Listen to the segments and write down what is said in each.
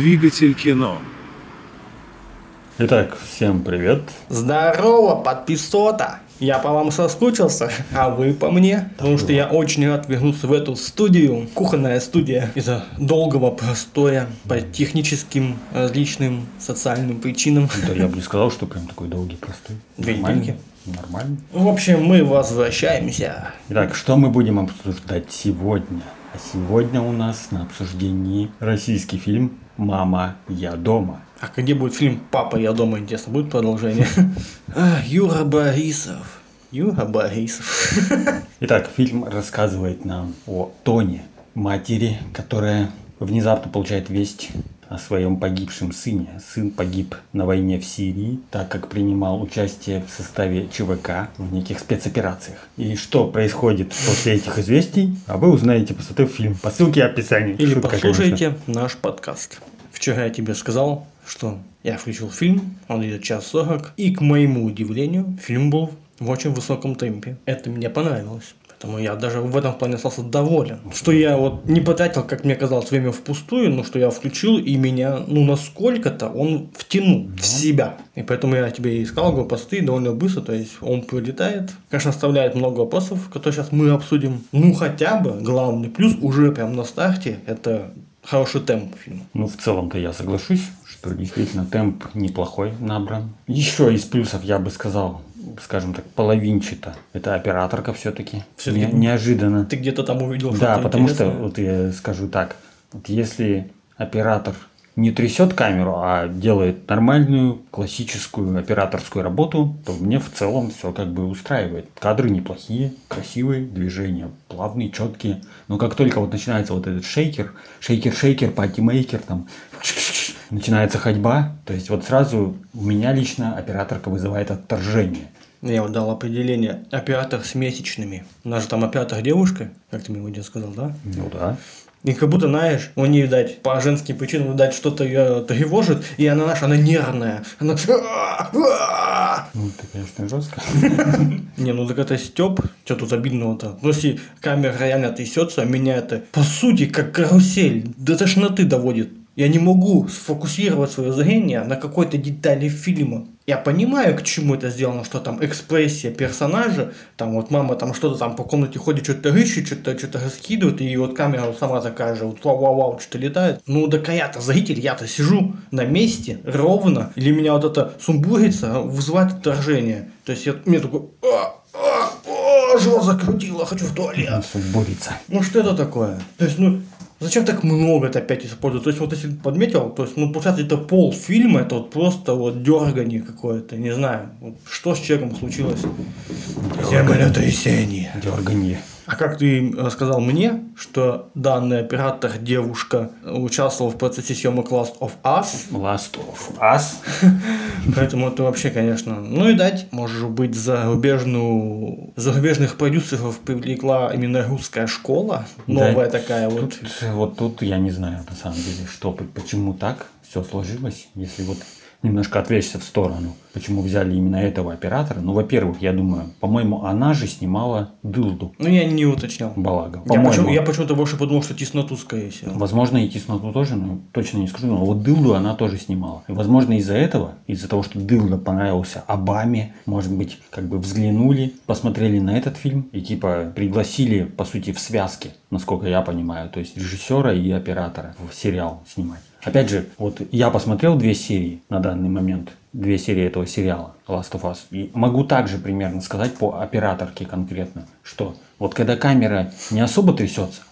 Двигатель кино. Итак, всем привет. Здорово, подписота! Я по вам соскучился, а вы по мне. Потому что я очень рад вернуться в эту студию. Кухонная студия. Из-за долгого простоя по техническим различным социальным причинам. Да я бы не сказал, что прям такой долгий, простой. Две недельки. Нормально. В общем, мы возвращаемся. Итак, что мы будем обсуждать сегодня? А сегодня у нас на обсуждении российский фильм «Мама, я дома». А где будет фильм «Папа, я дома»? Интересно, будет продолжение? Юра Борисов. Юра Борисов. Итак, фильм рассказывает нам о Тоне, матери, которая внезапно получает весть о своем погибшем сыне. Сын погиб на войне в Сирии, так как принимал участие в составе ЧВК в неких спецоперациях. И что происходит после этих известий, а вы узнаете, посмотрев фильм по ссылке в описании. Или Шутка, послушайте наш подкаст. Вчера я тебе сказал, что я включил фильм, он идет час сорок, и к моему удивлению, фильм был в очень высоком темпе. Это мне понравилось. Поэтому я даже в этом плане остался доволен. Что я вот не потратил, как мне казалось, время впустую, но что я включил, и меня, ну, насколько-то он втянул в себя. И поэтому я тебе и искал его посты довольно быстро, то есть он прилетает. Конечно, оставляет много вопросов, которые сейчас мы обсудим. Ну, хотя бы, главный плюс уже прям на старте, это хороший темп фильма. Ну, в целом-то я соглашусь, что действительно темп неплохой набран. Еще из плюсов я бы сказал, скажем так, половинчато. Это операторка все-таки. Всё-таки неожиданно. Ты где-то там увидел Да, что-то потому что, интересное? вот я скажу так, вот если оператор не трясет камеру, а делает нормальную классическую операторскую работу, то мне в целом все как бы устраивает. Кадры неплохие, красивые, движения плавные, четкие. Но как только вот начинается вот этот шейкер, шейкер-шейкер, патимейкер, там начинается ходьба, то есть вот сразу у меня лично операторка вызывает отторжение. Я вот дал определение. Оператор с месячными. У нас же там оператор девушка, как ты мне один сказал, да? Ну да. И как будто, знаешь, у нее, видать, по женским причинам, видать, что-то ее тревожит, и она, знаешь, она нервная. Она... Ну, это, конечно, жестко. Не, ну так это Степ, что тут обидного-то? Ну, если камера реально трясется, а меня это, по сути, как карусель, до тошноты доводит. Я не могу сфокусировать свое зрение на какой-то детали фильма. Я понимаю, к чему это сделано, что там экспрессия персонажа, там вот мама там что-то там по комнате ходит, что-то рыщет, что-то что раскидывает, и вот камера сама такая же, вот вау-вау-вау, что-то летает. Ну, так а я-то зритель, я-то сижу на месте, ровно, или меня вот это сумбурится, вызывает отторжение. То есть я, мне такой, а, а, а, живот закрутило, хочу в туалет. Борется. Ну что это такое? То есть, ну, зачем так много это опять использовать? То есть, вот если подметил, то есть, ну, получается, это пол фильма, это вот просто вот дергание какое-то, не знаю, вот что с человеком случилось. Землетрясение. Дерганье. А как ты рассказал мне, что данный оператор, девушка, участвовала в процессе съемок Last of Us, Last of Us. Поэтому это вообще, конечно. Ну и дать, может быть, зарубежную, зарубежных продюсеров привлекла именно русская школа. Новая такая вот. Тут, вот тут я не знаю, на самом деле, что, почему так все сложилось, если вот немножко отвлечься в сторону. Почему взяли именно этого оператора? Ну, во-первых, я думаю, по-моему, она же снимала Дылду Ну, я не уточнял. Балага. Я, почему, я почему-то больше подумал, что тесноту, скорее всего. Возможно, и Тесноту тоже, но точно не скажу. Но вот Дылду она тоже снимала. И, возможно, из-за этого, из-за того, что Дылда понравился Обаме, может быть, как бы взглянули, посмотрели на этот фильм и типа пригласили, по сути, в связке, насколько я понимаю, то есть режиссера и оператора в сериал снимать. Опять же, вот я посмотрел две серии на данный момент, две серии этого сериала Last of Us, и могу также примерно сказать по операторке конкретно, что вот когда камера не особо трясется,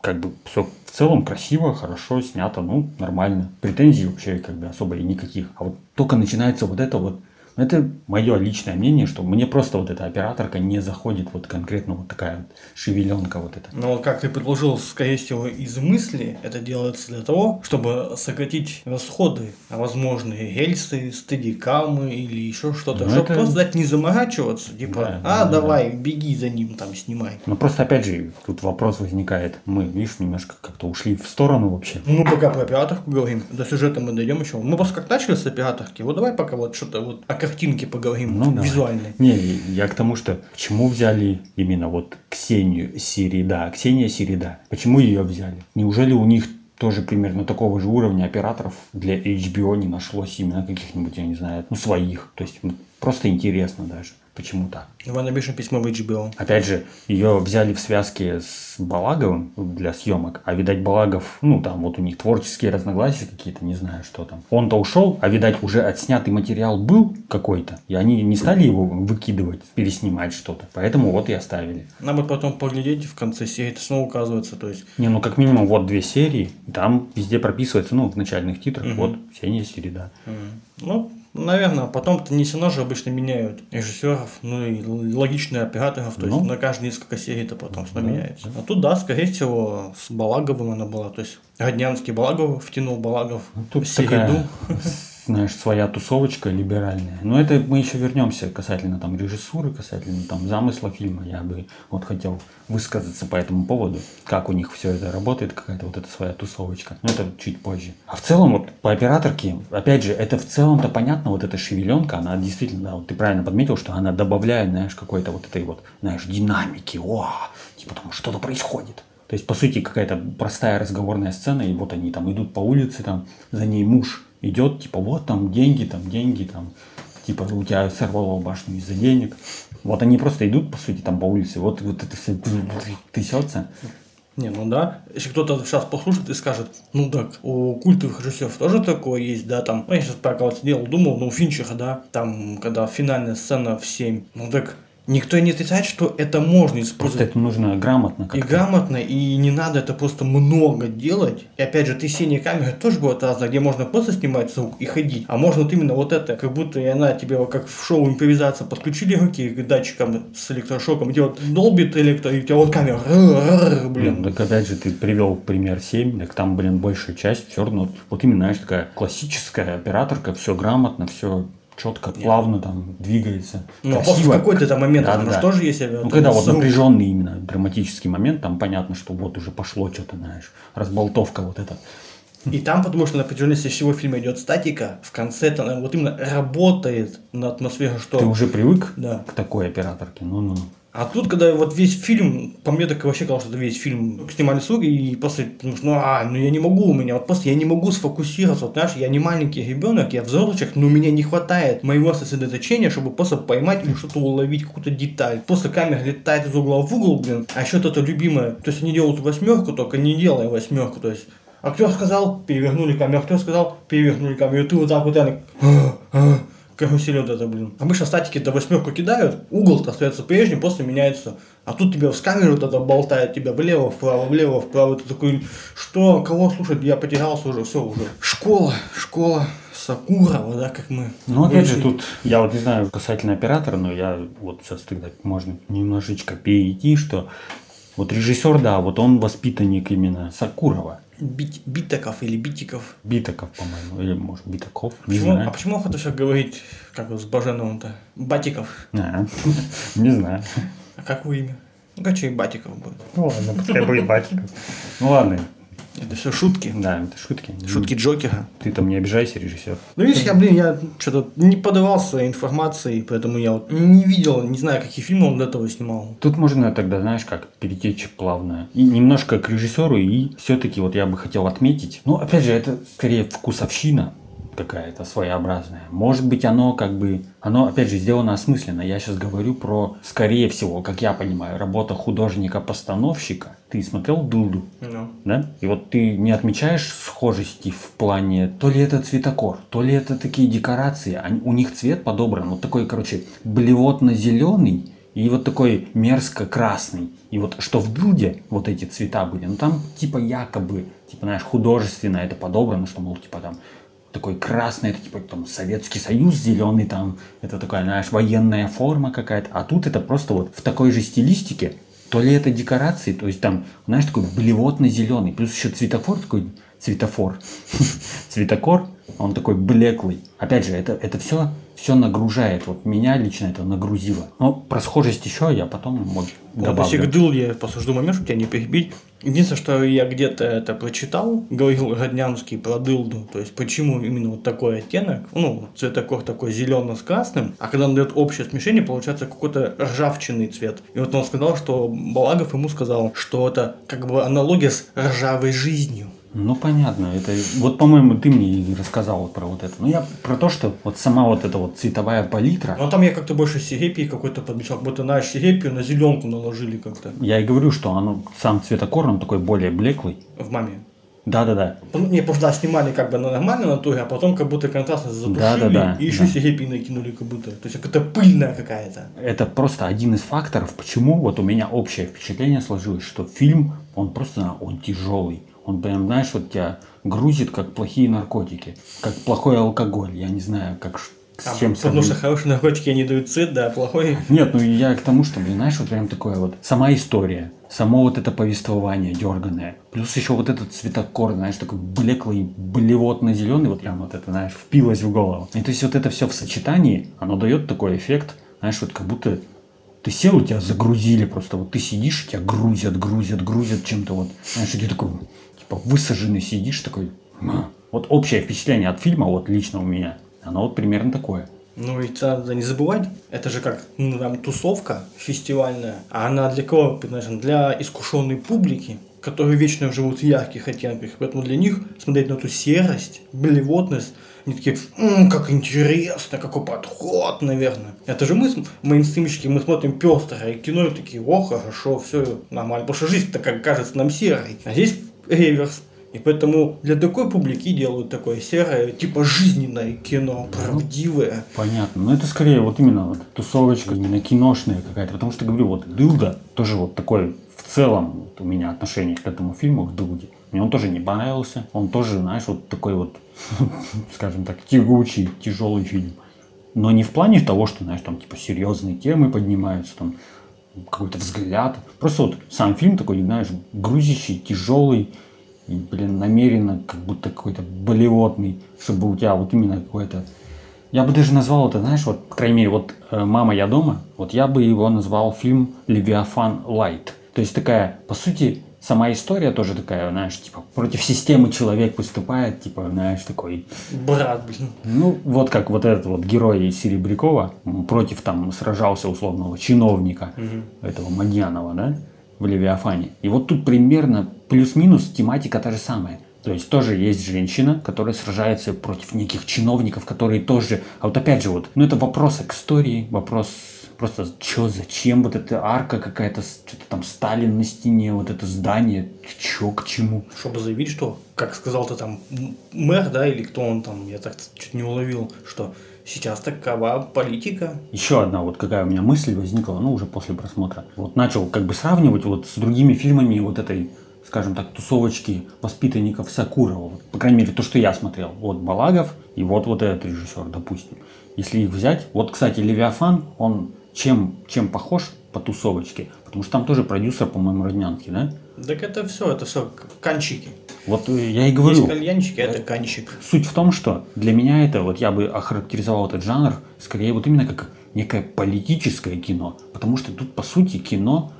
как бы все в целом красиво, хорошо снято, ну, нормально. Претензий вообще как бы особо и никаких. А вот только начинается вот это вот это мое личное мнение, что мне просто вот эта операторка не заходит вот конкретно вот такая вот шевеленка вот эта. Но, как ты предложил, скорее всего, из мысли, это делается для того, чтобы сократить расходы на возможные рельсы, стадикамы или еще что-то. Ну, чтобы это- просто дать не заморачиваться, типа, Да, а, да, да. давай, беги за ним, там, снимай. Но просто опять же тут вопрос возникает. Мы, видишь, немножко как-то ушли в сторону вообще. Ну, пока про операторку говорим, до сюжета мы дойдем еще. Мы просто как начали с операторки, вот давай пока вот что-то вот о картинке поговорим, Ну, давай. визуальной. Не, я к тому, что почему взяли именно вот Ксению Середа, Ксения Середа, почему ее взяли? Неужели у них тоже примерно такого же уровня операторов для HBO не нашлось именно каких-нибудь, я не знаю, ну, своих. То есть просто интересно даже, почему так. Давай напишем письмо в HBO. Опять же, ее взяли в связке с Балаговым для съемок, а видать Балагов, ну там вот у них творческие разногласия какие-то, не знаю что там. Он-то ушел, а видать уже отснятый материал был какой-то, и они не стали его выкидывать, переснимать что-то, поэтому вот и оставили. Надо будет потом поглядеть в конце серии, это снова указывается, то есть Не, ну как минимум вот две серии, там везде прописывается, ну в начальных титрах, Мгм. вот все серии, да. М. Ну, наверное, потом-то не все же обычно меняют режиссеров, ну и л- логично операторов, то есть Ну. на каждые несколько серий-то потом все Да, меняется. А тут, да, скорее всего, с Балаговым она была, то есть Роднянский Балагов втянул Балагов Ну, Тут в середу. такая, знаешь, своя тусовочка либеральная. Но это мы еще вернемся касательно там режиссуры, касательно там замысла фильма. Я бы вот хотел высказаться по этому поводу, как у них все это работает, какая-то вот эта своя тусовочка. Но это чуть позже. А в целом вот по операторке, опять же, это в целом-то понятно, вот эта шевеленка, она действительно, да, вот ты правильно подметил, что она добавляет, знаешь, какой-то вот этой вот, знаешь, динамики, о, типа там что-то происходит. То есть, по сути, какая-то простая разговорная сцена, и вот они там идут по улице, там за ней муж идет, типа, вот там деньги, там деньги, там, типа, у тебя сорвало башню из-за денег. Вот они просто идут, по сути, там по улице, вот, вот это все трясется. Не, ну да. Если кто-то сейчас послушает и скажет, ну так, у культовых режиссеров тоже такое есть, да, там. Я сейчас пока вот сидел, думал, ну, у Финчера, да, там, когда финальная сцена в 7. Ну так, никто и не отрицает, что это можно Просто использовать. это нужно грамотно И как-то. грамотно, и не надо это просто много делать. И опять же, трясение камеры тоже бывает разное, где можно просто снимать звук и ходить. А можно вот именно вот это, как будто и она тебе как в шоу импровизация подключили руки к датчикам с электрошоком, где вот долбит электро, и у тебя вот камера, Блин, блин. так опять же, ты привел пример 7, так там, блин, большая часть все равно, вот именно, знаешь, такая классическая операторка, все грамотно, все четко, плавно там двигается. Ну, а после какой-то там момент, Да, да, же да. тоже есть. Ну, когда вот напряженный именно драматический момент, там понятно, что вот уже пошло что-то, знаешь, разболтовка вот эта. И там, потому что на протяженности всего фильма идет статика, в конце она вот именно работает на атмосферу, что... Ты уже привык Да. к такой операторке? Ну-ну. А тут, когда вот весь фильм, по мне так вообще казалось, что это весь фильм снимали с рук, и после, потому что, ну, а, ну я не могу, у меня вот просто я не могу сфокусироваться, вот, знаешь, я не маленький ребенок, я взрослый человек, но меня не хватает моего сосредоточения, чтобы просто поймать или что-то уловить, какую-то деталь. Просто камера летает из угла в угол, блин, а еще это любимое, то есть они делают восьмерку, только не делая восьмерку, то есть актер сказал, перевернули камеру, актер сказал, перевернули камеру, и ты вот так вот реально, «А, а». Карусель вот это, блин. Обычно статики до восьмерку кидают, угол-то остается прежним, после меняется. А тут тебя с камеры вот это болтает, тебя влево, вправо, влево, вправо. Ты такой, что, кого слушать? Я потерялся уже, все уже. Школа, школа Сакурова, да, как мы. Ну, опять же, тут, я вот не знаю касательно оператора, но я вот сейчас тогда можно немножечко перейти, что вот режиссер, да, вот он воспитанник именно Сакурова. Бит- Битаков или Битиков. Битаков, по-моему, или может Битаков, не Почему, знаю. а почему охота все говорить, как с Баженовым-то? Батиков. А, не знаю. А как его имя? Ну, как и Батиков будет. Ну ладно, пускай будет Батиков. Ну ладно, Это все шутки. да, это шутки. Шутки Джокера. Ты там не обижайся, режиссер. Ну, видишь, я, блин, я что-то не подавался информацией, поэтому я вот не видел, не знаю, какие фильмы он до этого снимал. Тут можно тогда, знаешь, как перетечь плавно. И немножко к режиссеру, и все-таки вот я бы хотел отметить. Ну, опять же, это скорее вкусовщина какая-то своеобразная. Может быть, оно как бы, оно, опять же, сделано осмысленно. Я сейчас говорю про, скорее всего, как я понимаю, работа художника-постановщика. Ты смотрел «Дулду»? Ну. да? И вот ты не отмечаешь схожести в плане, то ли это цветокор, то ли это такие декорации, они- у них цвет подобран, вот такой, короче, блевотно-зеленый и вот такой мерзко-красный. И вот что в Дулде вот эти цвета были, ну там типа якобы, типа, знаешь, художественно это подобрано, что, мол, типа там такой красный, это типа там Советский Союз, зеленый там, это такая, знаешь, военная форма какая-то. А тут это просто вот в такой же стилистике, то ли это декорации, то есть там, знаешь, такой блевотно-зеленый, плюс еще цветофор такой, цветофор, цветокор, он такой блеклый. Опять же, это, это все, все нагружает, вот меня лично это нагрузило. Но про схожесть еще я потом вот, добавлю. Дыл я просто жду момент, чтобы тебя не перебить. Единственное, что я где-то это прочитал, говорил Роднянский про дылду, то есть почему именно вот такой оттенок, ну, цветокор такой зеленый с красным, а когда он дает общее смешение, получается какой-то ржавчинный цвет. И вот он сказал, что Балагов ему сказал, что это как бы аналогия с ржавой жизнью. Ну, понятно. Это вот, по-моему, ты мне и рассказал вот про вот это. Ну, я про то, что вот сама вот эта вот цветовая палитра. Но там я как-то больше сигепии какой-то подмечал, как будто, знаешь, сигепию на зеленку наложили как-то Я и говорю, что оно сам цветокор, он такой более блеклый. в маме. Да-да-да. Ну, Не, потому что да, снимали как бы на нормальной натуре, а потом как будто контрастно задушили Да-да-да, и еще да. сигепии накинули как будто. То есть какая-то пыльная какая-то. Это просто один из факторов, почему вот у меня общее впечатление сложилось, что фильм, он просто, он тяжелый. Он прям, знаешь, вот тебя грузит, как плохие наркотики, как плохой алкоголь. Я не знаю, как с А, чем потому что хорошие наркотики они дают цвет, да, плохой. Нет, ну я к тому, что, блин, знаешь, вот прям такое вот, сама история, само вот это повествование дерганое, плюс еще вот этот цветокор, знаешь, такой блеклый, блевотно-зеленый, вот прям вот это, знаешь, впилось в голову. И то есть вот это все в сочетании, оно дает такой эффект, знаешь, вот как будто ты сел, у тебя загрузили просто, вот ты сидишь, тебя грузят, грузят, грузят чем-то вот, знаешь, и ты такой, типа, высаженный сидишь такой, «М». вот общее впечатление от фильма, вот лично у меня, оно вот примерно такое. Ну ведь надо не забывать, это же как ну, там, тусовка фестивальная, а она для кого предназначена? Для искушенной публики, которые вечно живут в ярких оттенках. Поэтому для них смотреть на эту серость, блевотность, они такие, «М, как интересно, какой подход, наверное. Это же мы, мейнстримщики, мы смотрим пестрое кино и такие, о, хорошо, все нормально. Потому что жизнь-то, как кажется, нам серой. А здесь реверс. И поэтому для такой публики делают такое серое, типа жизненное кино, правдивое. Понятно. Но это скорее вот именно вот тусовочка, именно киношная какая-то. Потому что, говорю, вот Дылда тоже вот такой в целом вот у меня отношение к этому фильму, к Дылде. Мне он тоже не понравился. Он тоже, знаешь, вот такой вот, скажем так, тягучий, тяжелый фильм. Но не в плане того, что, знаешь, там типа серьезные темы поднимаются, там какой-то взгляд. Просто вот сам фильм такой, знаешь, грузящий, тяжелый, и, блин, намеренно как будто какой-то болевотный, чтобы у тебя вот именно какой-то... Я бы даже назвал это, знаешь, вот, по крайней мере, вот э, «Мама, я дома», вот я бы его назвал фильм «Левиафан Лайт». То есть такая, по сути, сама история тоже такая, знаешь, типа, против системы человек выступает, типа, знаешь, такой, Брат, блин. ну, вот как вот этот вот герой Серебрякова против там сражался условного чиновника этого Мадьянова, да, в Левиафане. И вот тут примерно плюс-минус тематика та же самая. То есть тоже есть женщина, которая сражается против неких чиновников, которые тоже... А вот опять же вот, ну это вопрос к истории, вопрос просто что, зачем вот эта арка какая-то, что-то там Сталин на стене, вот это здание, чё, к чему? Чтобы заявить, что, как сказал ты там, мэр, да, или кто он там, я так чуть не уловил, что сейчас такова политика. Еще одна вот какая у меня мысль возникла, ну уже после просмотра. Вот начал как бы сравнивать вот с другими фильмами вот этой, скажем так, тусовочки воспитанников Сакурова. Вот, по крайней мере, то, что я смотрел. Вот Балагов и вот вот этот режиссер, допустим. Если их взять, вот, кстати, Левиафан, он чем, чем похож по тусовочке? Потому что там тоже продюсер, по-моему, Роднянки, да? Так это все, это все канчики. Вот э, я и Есть говорю, кальянчики, а это канчик. Суть в том, что для меня это, вот я бы охарактеризовал этот жанр, скорее вот именно как некое политическое кино. Потому что тут, по сути, кино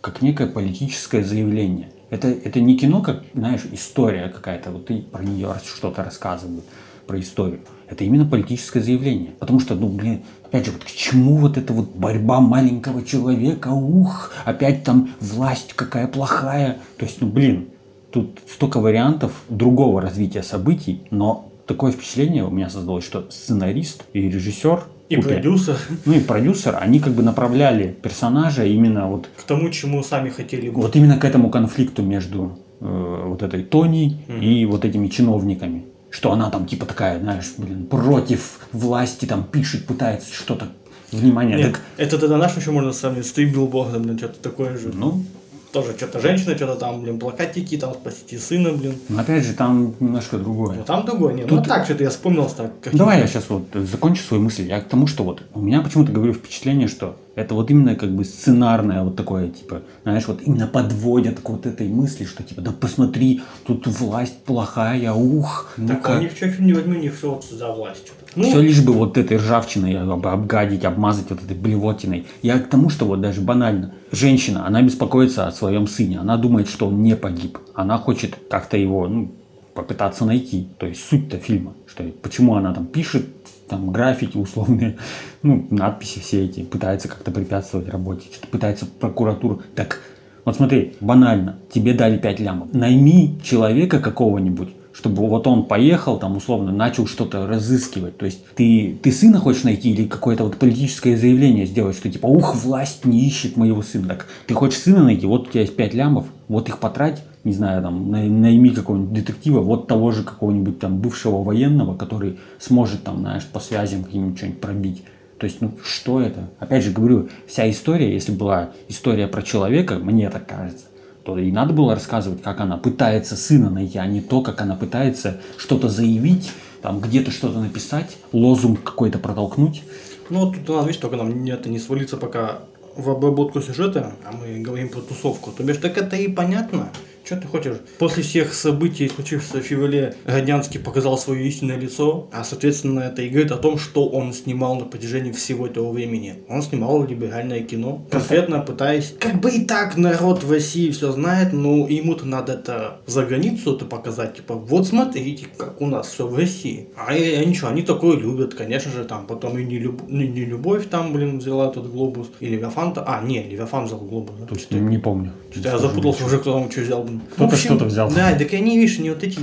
как некое политическое заявление. Это, это не кино, как, знаешь, история какая-то, вот ты про нее что-то рассказывают, про историю. Это именно политическое заявление. Потому что, ну, блин, опять же, вот к чему вот эта вот борьба маленького человека, ух, опять там власть какая плохая. То есть, ну, блин, Тут столько вариантов другого развития событий, но такое впечатление у меня создалось, что сценарист и режиссер, И Купер, продюсер ну и продюсер, они как бы направляли персонажа именно вот, к тому, чему сами хотели вот именно к этому конфликту между э, вот этой Тони и вот этими чиновниками. Что она там типа такая, знаешь, блин, против власти, там пишет, пытается что-то, внимание, Нет, так, это тогда наш еще можно сравнить с Три билбордом, блин, что-то такое же. ну, Тоже что-то женщина, что-то там, блин, плакатики, там, спасите сына, блин. но опять же там немножко другое. Ну там другой, нет. Тут- Ну так, что-то я вспомнил так. Давай я сейчас вот закончу свою мысль. Я к тому, что вот у меня почему-то говорю впечатление, что это вот именно как бы сценарное вот такое, типа, знаешь, вот именно подводят к вот этой мысли, что типа, да посмотри, тут власть плохая, ух, Так ну-ка. ни в чем фильм не возьму, не все вот за власть. что-то. Ну, Все лишь бы вот этой ржавчиной об- обгадить, обмазать вот этой блевотиной. Я к тому, что вот даже банально. Женщина, она беспокоится о своем сыне. Она думает, что он не погиб. Она хочет как-то его, ну, попытаться найти. То есть суть-то фильма. Что, почему она там пишет, там граффити условные, ну, надписи все эти, пытается как-то препятствовать работе, что-то пытается прокуратуру. Так Вот смотри, банально, тебе дали 5 лямов. Найми человека какого-нибудь, чтобы вот он поехал, там, условно, начал что-то разыскивать. То есть ты, ты сына хочешь найти или какое-то вот политическое заявление сделать, что типа, ух, власть не ищет моего сына. Так ты хочешь сына найти, вот у тебя есть 5 лямов, вот их потрать, не знаю, там, най- найми какого-нибудь детектива, вот того же какого-нибудь там бывшего военного, который сможет там, знаешь, по связям каким-нибудь что-нибудь пробить. То есть, ну что это? Опять же говорю, вся история, если была история про человека, мне так кажется, то и надо было рассказывать, как она пытается сына найти, а не то, как она пытается что-то заявить, там где-то что-то написать, лозунг какой-то протолкнуть. Ну тут надо, видишь, только нам это не свалиться пока в обработку сюжета, а мы говорим про тусовку. То бишь, так это и понятно. Что ты хочешь? После всех событий, случившихся в феврале, Роднянский показал свое истинное лицо, а соответственно это и говорит о том, что он снимал на протяжении всего этого времени. Он снимал либеральное кино, конкретно пытаясь... Как бы и так народ в России все знает, но ему-то надо это за границу это показать. Типа, вот смотрите, как у нас все в России. А, и- а ничего, они такое любят, конечно же, там потом и не, люб- не, не любовь там, блин, взяла этот глобус, и Левиафан, а, не, Левиафан взял глобус, да? То есть, не помню. Что-то я запутался уже, кто там что взял. блин. Кто-то В общем, что-то взял. Да, так они, видишь, не вот эти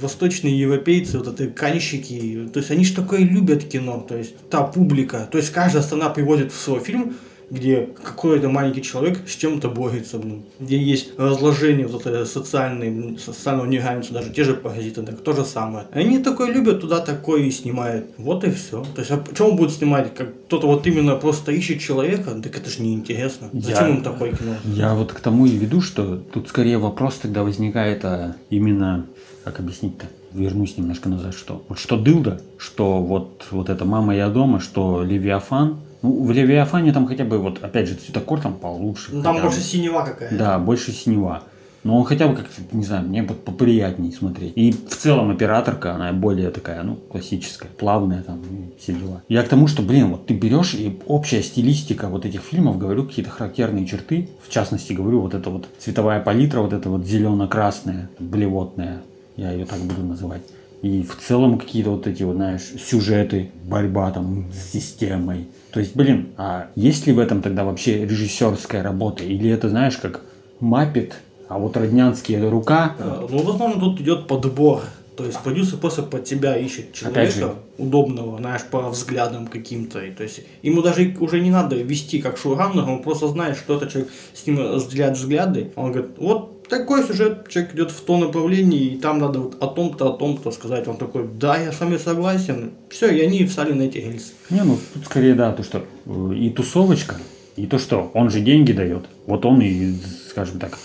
восточные европейцы, вот эти канщики, то есть они же такое любят кино, то есть та публика, то есть каждая страна приводит в свой фильм, где какой-то маленький человек с чем-то борется, блин, где есть разложение вот это социальной, блин, социального неравенства, даже те же паразиты, так то же самое. Они такое любят, туда такое и снимают. Вот и все. То есть, а почему он будет снимать, как кто-то вот именно просто ищет человека, так это же неинтересно. Зачем Я- им такое кино? Я вот к тому и веду, что тут скорее вопрос тогда возникает а, именно, как объяснить-то, вернусь немножко назад, что вот что Дылда, что вот, вот эта мама я дома, что Левиафан, ну в Левиафане там хотя бы вот опять же цветокор там получше. Ну, там хотя бы. больше синева какая-то. Да, больше синева. Но он хотя бы как-то, не знаю, мне вот поприятнее смотреть. И в целом операторка, она более такая, ну, классическая, плавная там, и все дела. Я к тому, что, блин, вот ты берешь и общая стилистика вот этих фильмов, говорю, какие-то характерные черты. В частности, говорю, вот эта вот цветовая палитра, вот эта вот зелено-красная, блевотная, я ее так буду называть. И в целом какие-то вот эти вот, знаешь, сюжеты, борьба там с системой. То есть, блин, а есть ли в этом тогда вообще режиссерская работа? Или это, знаешь, как Маппет, а вот Роднянский это рука? Э, Ну, в основном тут идет подбор. То есть продюсер просто под тебя ищет человека удобного, знаешь, по взглядам каким-то. И, То есть ему даже уже не надо вести как шоураннер, он просто знает, что этот человек с ним разделяет взгляды. Он говорит, вот такой сюжет, человек идет в то направление, и там надо вот о том-то, о том-то сказать. Он такой, да, я с вами согласен. Все, и они встали на эти рельсы. Не, ну тут скорее да, то, что э, и тусовочка, и то, что он же деньги дает. Вот он и, скажем так,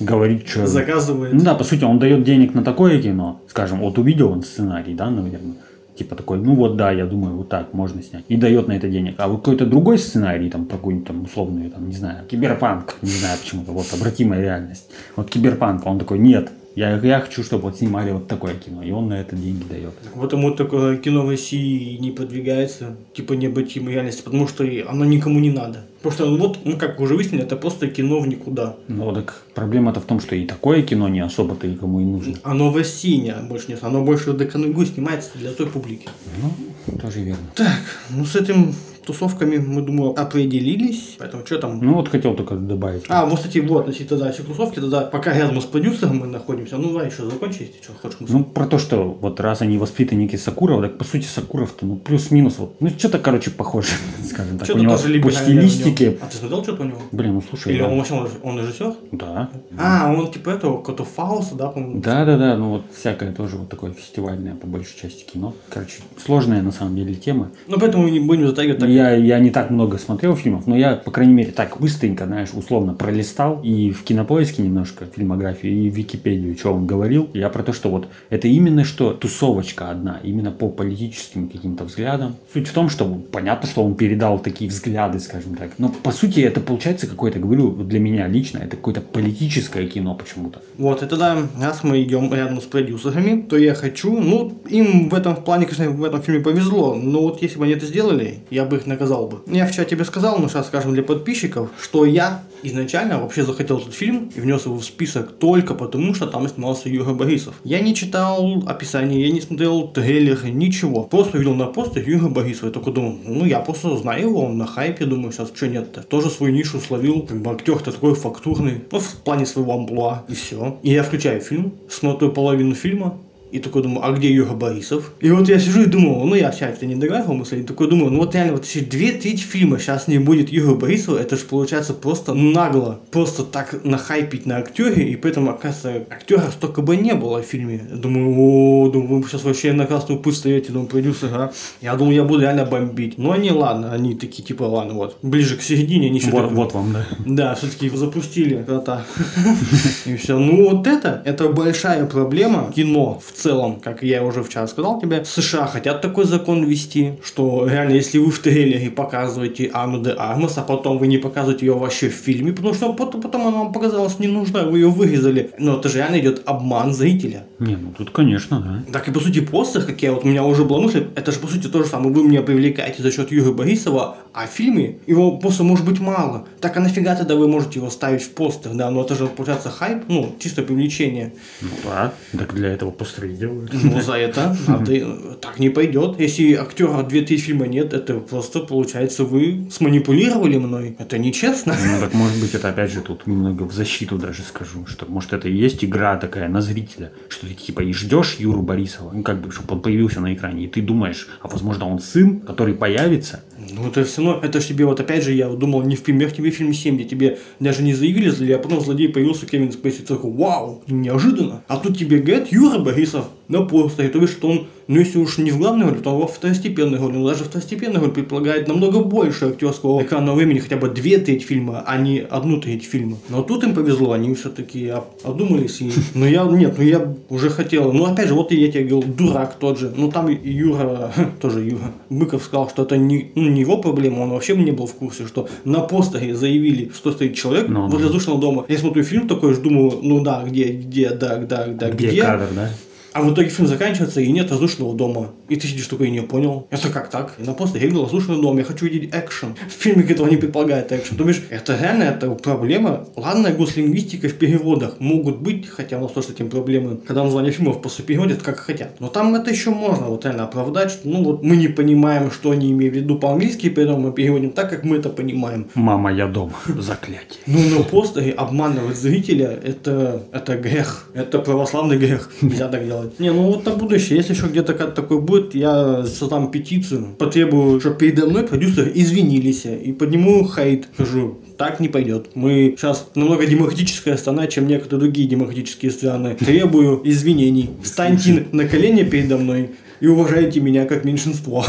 говорит, что... Заказывает. Ну да, по сути, он дает денег на такое кино. Скажем, вот увидел он сценарий, да, наверное. Типа такой, ну вот да, я думаю, вот так можно снять. И дает на это денег. А вот какой-то другой сценарий, там, про какую-нибудь там условную, там, не знаю, киберпанк, не знаю почему-то, вот, обратимая реальность. Вот киберпанк, он такой, нет, я, я хочу, чтобы вот снимали вот такое кино. И он на это деньги дает. Потому такое кино в России не продвигается, типа необратимой реальности, потому что оно никому не надо. Потому что, ну вот, ну как уже выяснили, это просто кино в никуда. Ну так проблема-то в том, что и такое кино не особо-то и кому и нужно. Оно в России не, больше нет, оно больше до Канугу снимается для той публики. Ну, тоже верно. Так, ну с этим тусовками мы, думаю, определились. Поэтому что там? Ну вот хотел только добавить. А, вот, кстати, вот, относительно тогда всех тусовки, тогда пока рядом с продюсером мы находимся, ну давай еще закончи, если что хочешь мысль. Ну, про то, что вот раз они воспитанники Сакурова, так по сути Сакуров-то, ну, плюс-минус, вот, ну, что-то, короче, похоже, скажем так. Что-то у него тоже по стилистике. А ты смотрел что-то у него? блин, ну, слушай, Или да. он вообще он, он режиссер? да. А, он типа этого, какого-то Фауста, да, по-моему? Да-да-да, ну, вот всякое тоже вот такое фестивальное, по большей части, кино. Короче, сложная, на самом деле, тема. Ну, поэтому мы не будем затягивать так. Я, я не так много смотрел фильмов, но я, по крайней мере, так быстренько, знаешь, условно пролистал и в кинопоиске немножко фильмографию, и в Википедию, что он говорил. Я про то, что вот это именно что тусовочка одна, именно по политическим каким-то взглядам. Суть в том, что понятно, что он передал такие взгляды, скажем так. Но по сути это получается какое-то, говорю, для меня лично, это какое-то политическое кино почему-то. Вот, и тогда, раз мы идем рядом с продюсерами, то я хочу, ну, им в этом плане, конечно, в этом фильме повезло, но вот если бы они это сделали, я бы их наказал бы. Я вчера тебе сказал, но сейчас скажем для подписчиков, что я изначально вообще захотел этот фильм и внес его в список только потому, что там снимался Юра Борисов. Я не читал описание, я не смотрел трейлеры, ничего. Просто видел на посте Юра Борисов. Я только думал, ну я просто знаю его, он на хайпе, думаю, сейчас что нет-то. Тоже свою нишу словил, как бы актер-то такой фактурный, ну в плане своего амплуа, и все. И я включаю фильм, смотрю половину фильма, и такой думаю, а где Юра Борисов? И вот я сижу и думаю, ну я чате не договаривал мысли, и такой думаю, ну вот реально, вот если две трети фильма сейчас не будет Юра Борисова, это же получается просто нагло, просто так нахайпить на актере, и поэтому, оказывается, актера столько бы не было в фильме. Я Думаю, о, думаю, вы сейчас вообще на красную путь стоите, думаю, продюсер, а? Я думал, я буду реально бомбить. Но они, ладно, они такие, типа, ладно, вот, ближе к середине они. Вот, вот вам, да. Да, все-таки запустили кота. И все. Ну вот это, это большая проблема кино в целом, как я уже вчера сказал тебе. США хотят такой закон ввести, что реально, если вы в трейлере показываете Анну де Армас, а потом вы не показываете ее вообще в фильме, потому что потом, потом она вам показалась не нужна, вы ее вырезали. Но это же реально идет обман зрителя. Не, ну тут, конечно, да. Так и по сути постер, как я вот у меня уже была мысль, это же по сути то же самое. Вы меня привлекаете за счет Юры Борисова, а в фильме его просто может быть мало. Так а нафига тогда вы можете его ставить в постер, да? Ну это же получается хайп, ну чисто привлечение. Ну да, так для этого постеры и делают. Ну за это надо, так не пойдет. Если актера две тысячи фильма нет, это просто получается вы сманипулировали мной. Это нечестно. Ну так может быть это опять же тут немного в защиту даже скажу, что может это и есть игра такая на зрителя, что ты типа и ждешь Юру Борисова, ну как бы, чтобы он появился на экране, и ты думаешь, а возможно он сын, который появится, Ну это все равно, это ж тебе вот опять же, я думал, не в пример тебе фильм 7, где тебе даже не заявили злодея, а потом злодей появился Кевин Спейси, такой, вау, неожиданно. А тут тебе говорят, Юра Борисов на постере, то есть, что он, ну если уж не в главной роли, то во второстепенной роли, но даже второстепенная роль предполагает намного больше актерского экранного времени, хотя бы две трети фильма, а не одну треть фильма. Но тут им повезло, они все-таки одумались, и... ну я, нет, ну я уже хотел, ну опять же, вот я тебе говорил, дурак тот же, ну там Юра, тоже Юра, Быков сказал, что это не, ну, не его проблема, он вообще не был в курсе, что на постере заявили, что стоит человек Ну, возле да. дома. Я смотрю фильм такой, ж думаю, ну да, где, где, да, да, да, где, где. кадр, да? А в итоге фильм заканчивается, и нет воздушного дома. И ты сидишь такой, не понял. Это как так? И на постере я видел воздушный дом, я хочу видеть экшен. В фильме этого не предполагает экшен. Бишь, это реально, это проблема. Ладно, гослингвистика в переводах могут быть, хотя у нас тоже с этим проблемы, когда название фильмов просто переводят как хотят. Но там это еще можно вот реально оправдать, что ну вот мы не понимаем, что они имеют в виду по-английски, поэтому мы переводим так, как мы это понимаем. Мама, я дома. Заклятие. Ну, на постере обманывать зрителя, это, это грех. Это православный грех. Нельзя так делать. Не, ну вот на будущее, если еще где-то как такой будет, я создам петицию, потребую, чтобы передо мной продюсеры извинились и подниму хейт. Скажу, так не пойдет. Мы сейчас намного демократическая страна, чем некоторые другие демократические страны. Требую извинений. Встаньте на колени передо мной и уважайте меня как меньшинство.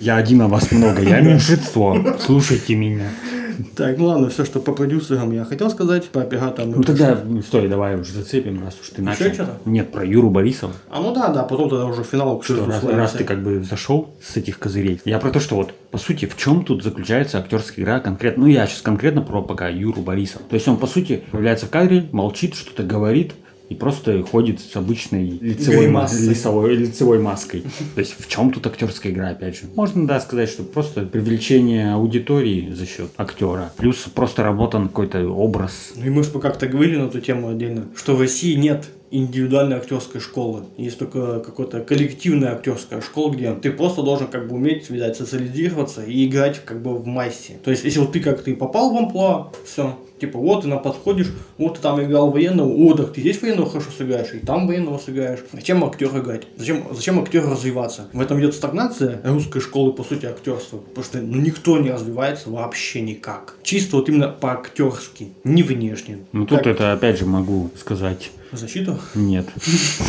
Я один, а вас много. Я меньшинство. Слушайте меня. Так, ну ладно, все, что по продюсерам я хотел сказать, по операторам. мы Ну тогда, стой, давай уже зацепим, раз уж ты начал. что-то? Нет, про Юру Борисова. А ну да, да, потом тогда уже финал к Что, раз, раз ты как бы зашел с этих козырей. Я про то, что вот, по сути, в чем тут заключается актерская игра конкретно. Ну, я сейчас конкретно про пока Юру Борисова. То есть он, по сути, появляется в кадре, молчит, что-то говорит, и просто ходит с обычной лицевой, ма- Гримасой. лицевой, лицевой маской. То есть в чем тут актерская игра, опять же? Можно, да, сказать, что просто привлечение аудитории за счет актера. Плюс просто работан какой-то образ. Ну и мы же как-то говорили на эту тему отдельно, что в России нет индивидуальной актерской школы. Есть только какая-то коллективная актерская школа, где ты просто должен как бы уметь, видать, социализироваться и играть как бы в массе. То есть, если вот ты как ты попал в амплуа, все, типа вот ты нам подходишь, вот ты там играл военного, о, так ты здесь военного хорошо сыграешь, и там военного сыграешь. Зачем актер играть? Зачем, зачем актеру развиваться? В этом идет стагнация русской школы, по сути, актерства. Потому что ну, никто не развивается вообще никак. Чисто вот именно по-актерски, не внешне. Ну тут Как- это, опять же, могу сказать Защиту? Нет.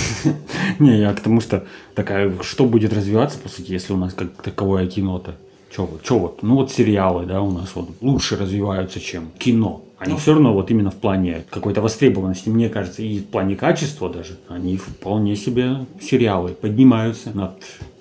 Не, я к тому, что такая, что будет развиваться, по сути, если у нас как таковое кино-то? Че вот, чё вот? Ну вот сериалы, да, у нас вот лучше развиваются, чем кино. Они Ну. все равно вот именно в плане какой-то востребованности, мне кажется, и в плане качества даже, они вполне себе сериалы поднимаются над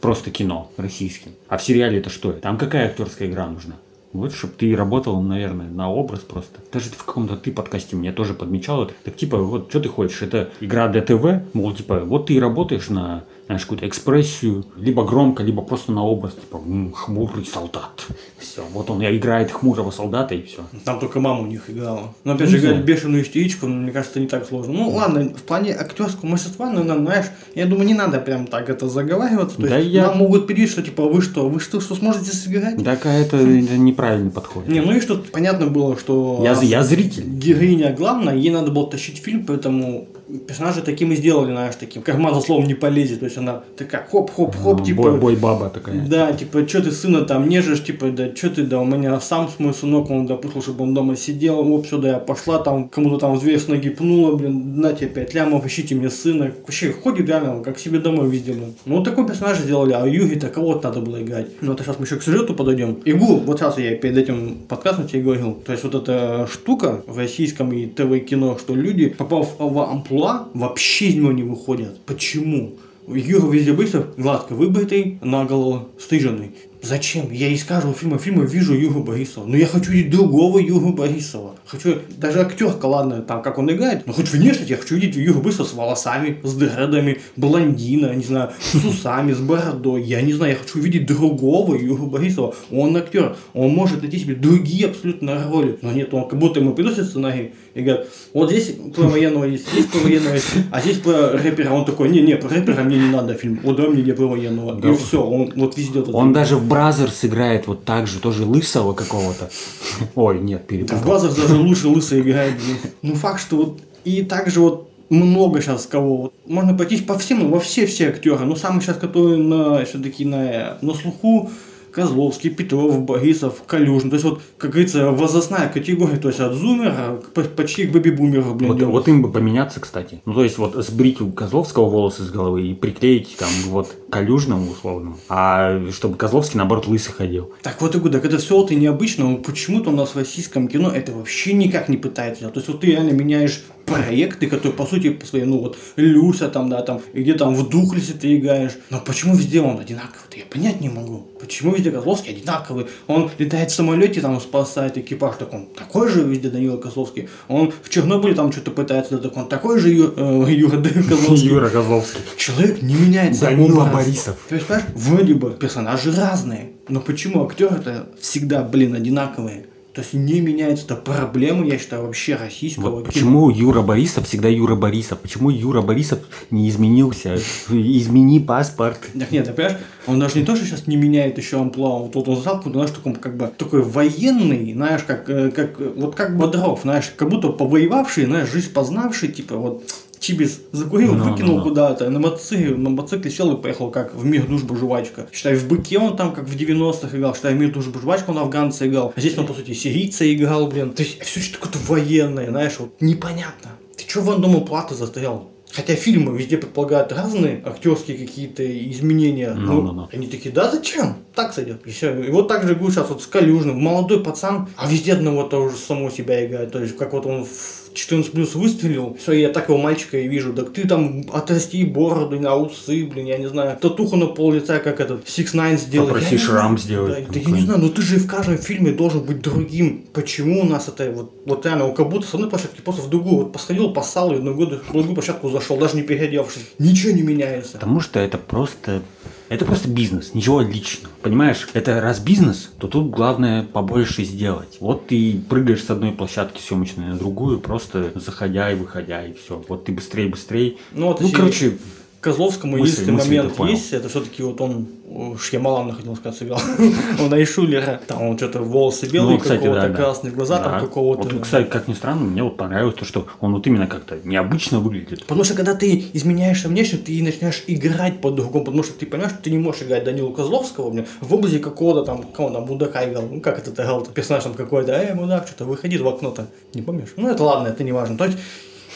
просто кино российским. А в сериале это что? Там какая актерская игра нужна? Вот, чтобы ты работал, наверное, на образ просто. Даже в каком-то ты подкасте мне тоже подмечал это. Так типа, вот что ты хочешь? Это игра для ТВ, мол, типа, вот ты и работаешь на знаешь, какую-то экспрессию, либо громко, либо просто на образ, типа, «М, хмурый солдат. Все, вот он играет хмурого солдата и все. Там только мама у них играла. Но опять же, Не знаю. играть бешеную истеричку, ну, мне кажется, не так сложно. Ну ладно, в плане актерского мастерства, ну, на- знаешь, я думаю, не надо прям так это заговариваться. То Да есть я- нам могут перейти, что типа вы что, вы что, что сможете сыграть? Так а это, это неправильный подход. Не, ну и что понятно было, что Я, я зритель. героиня главная, ей надо было тащить фильм, поэтому персонажа таким и сделали, знаешь, таким. Карман за словом не полезет. То есть она такая хоп-хоп-хоп, типа. Бой, бой баба такая. Да, типа, что ты сына там нежишь, типа, да, что ты, да, у меня сам мой сынок, он допустил, чтобы он дома сидел, оп, сюда я пошла, там, кому-то там в дверь с ноги пнула, блин, на тебе 5 лямов, ищите мне сына. Вообще, ходит реально, как себе домой везде, блин. Ну, вот такой персонаж сделали, а Юги-то кого-то надо было играть. Ну, это сейчас мы еще к сюжету подойдем. Игу, вот сейчас я перед этим подкастом тебе говорил, то есть вот эта штука в российском и ТВ-кино, что люди, попав в амплуа, вообще из него не выходят. Почему? Юра везде быстро, гладко выбритый, наголо стриженный. Зачем? Я из каждого фильма фильма вижу Юру Борисова. Но я хочу видеть другого Юру Борисова. Хочу, даже актерка, ладно, там, как он играет, но хоть внешне я хочу видеть Юру Борисова с волосами, с дредами, блондина, не знаю, с усами, с бородой. Я не знаю, я хочу видеть другого Юру Борисова. Он актер, он может найти себе другие абсолютно роли. Но нет, он как будто ему приносит сценарий и говорят, вот здесь про военного есть, здесь про военного есть, а здесь про рэпера. Он такой, не, не, про рэпера мне не надо фильм, вот дай мне не про военного. Да. И все, он вот везде вот. Он даже в Brazzers играет вот так же, тоже лысого какого-то. Ой, нет, Да в перепутал. глазах даже лучше лысый играет. Ну факт, что вот и также вот много сейчас кого. Можно пройтись по всем, во все все актеры. Но самый сейчас, который на все-таки на, на слуху, Козловский, Петров, Борисов, Калюжин. То есть вот, как говорится, возрастная категория, то есть от зумера почти к бэби-бумеру, блин. Вот, вот им бы поменяться, кстати. Ну, то есть, вот сбрить у Козловского волосы с головы и приклеить там вот Калюжному условному, а чтобы Козловский, наоборот, лысый ходил. Так вот и говорю, так это все вот и необычно, но почему-то у нас в российском кино это вообще никак не пытается делать. То есть вот ты реально меняешь проекты, которые по сути по своей, ну вот Люся там, да, там, и где там в Духлесе ты играешь. Но почему везде он одинаковый? Я понять не могу. Почему везде Козловский одинаковый? Он летает в самолете, там спасает экипаж, так он такой же везде Данила Козловский. Он в Чернобыле там что-то пытается, так он такой же Ю- э, Юра Козловский. Юра Козловский. Человек не меняется. Данила. Борисов. То есть, понимаешь, вроде бы персонажи разные, но почему актеры-то всегда, блин, одинаковые? То есть не меняется. Это проблема, я считаю, вообще российского Вот кино. почему Юра Борисов всегда Юра Борисов? Почему Юра Борисов не изменился? Измени паспорт. Так нет, ты понимаешь, он даже не то, что сейчас не меняет еще амплуа, вот тут он зал, знаешь, таком, как бы, такой военный, знаешь, как, э, как, вот как Бодров, знаешь, как будто повоевавший, знаешь, жизнь познавший, типа, вот, Чибис закурил, Ну, выкинул ну, ну. куда-то, на мотоцикле, на мотоцикле сел и поехал, как в мир дружбы жвачка. Считай, в быке он там, как в 90-х играл, считай, в мир дружбы жвачка он афганца играл, а здесь он, по сути, сирийца играл, блин. То есть, все что такое военное, знаешь, вот, непонятно. Ты что в одном платы застрял? Хотя фильмы везде предполагают разные актерские какие-то изменения. Ну, ну, ну. Они такие, да зачем? Так сойдет. И все. И вот так же говорю сейчас вот с Калюжным. Молодой пацан, а везде одного того же само себя играет. То есть, как вот он в 14 плюс выстрелил, все, я такого мальчика и вижу. Так ты там отрасти бороду, на усы, блин, я не знаю. Татуху на пол лица, как этот Six Nine сделал. Попроси шрам сделать Да, да я не знаю, но ты же в каждом фильме должен быть другим. Почему у нас это вот, вот реально, как будто с одной площадки просто в другую. Вот посходил, поссал, и на году в другую площадку зашел, даже не переодевшись. Ничего не меняется. Потому что это просто... Это просто бизнес, ничего личного. Понимаешь, это раз бизнес, то тут главное побольше сделать. Вот ты прыгаешь с одной площадки съемочной на другую, просто заходя и выходя, и все. Вот ты быстрее, быстрее. Ну, вот Ну, если короче, Козловскому мысль- единственный мысль момент есть, это все-таки вот он э, Шьямалана, хотел сказать, сыграл. Он Айшулера, там он что-то волосы белые, ну, какого-то да, да. красные глаза, Да. там какого-то. Вот, кстати, как ни странно, мне вот понравилось то, что он вот именно как-то необычно выглядит. Потому что когда ты изменяешься внешне, ты начинаешь играть по-другому, потому что ты понимаешь, что ты не можешь играть Данилу Козловского блин, в образе какого-то там, кого там, мудака играл, ну как это играл, персонаж там какой-то, эй, мудак, что-то выходи в окно-то, не помнишь? Ну это ладно, это не важно. То есть,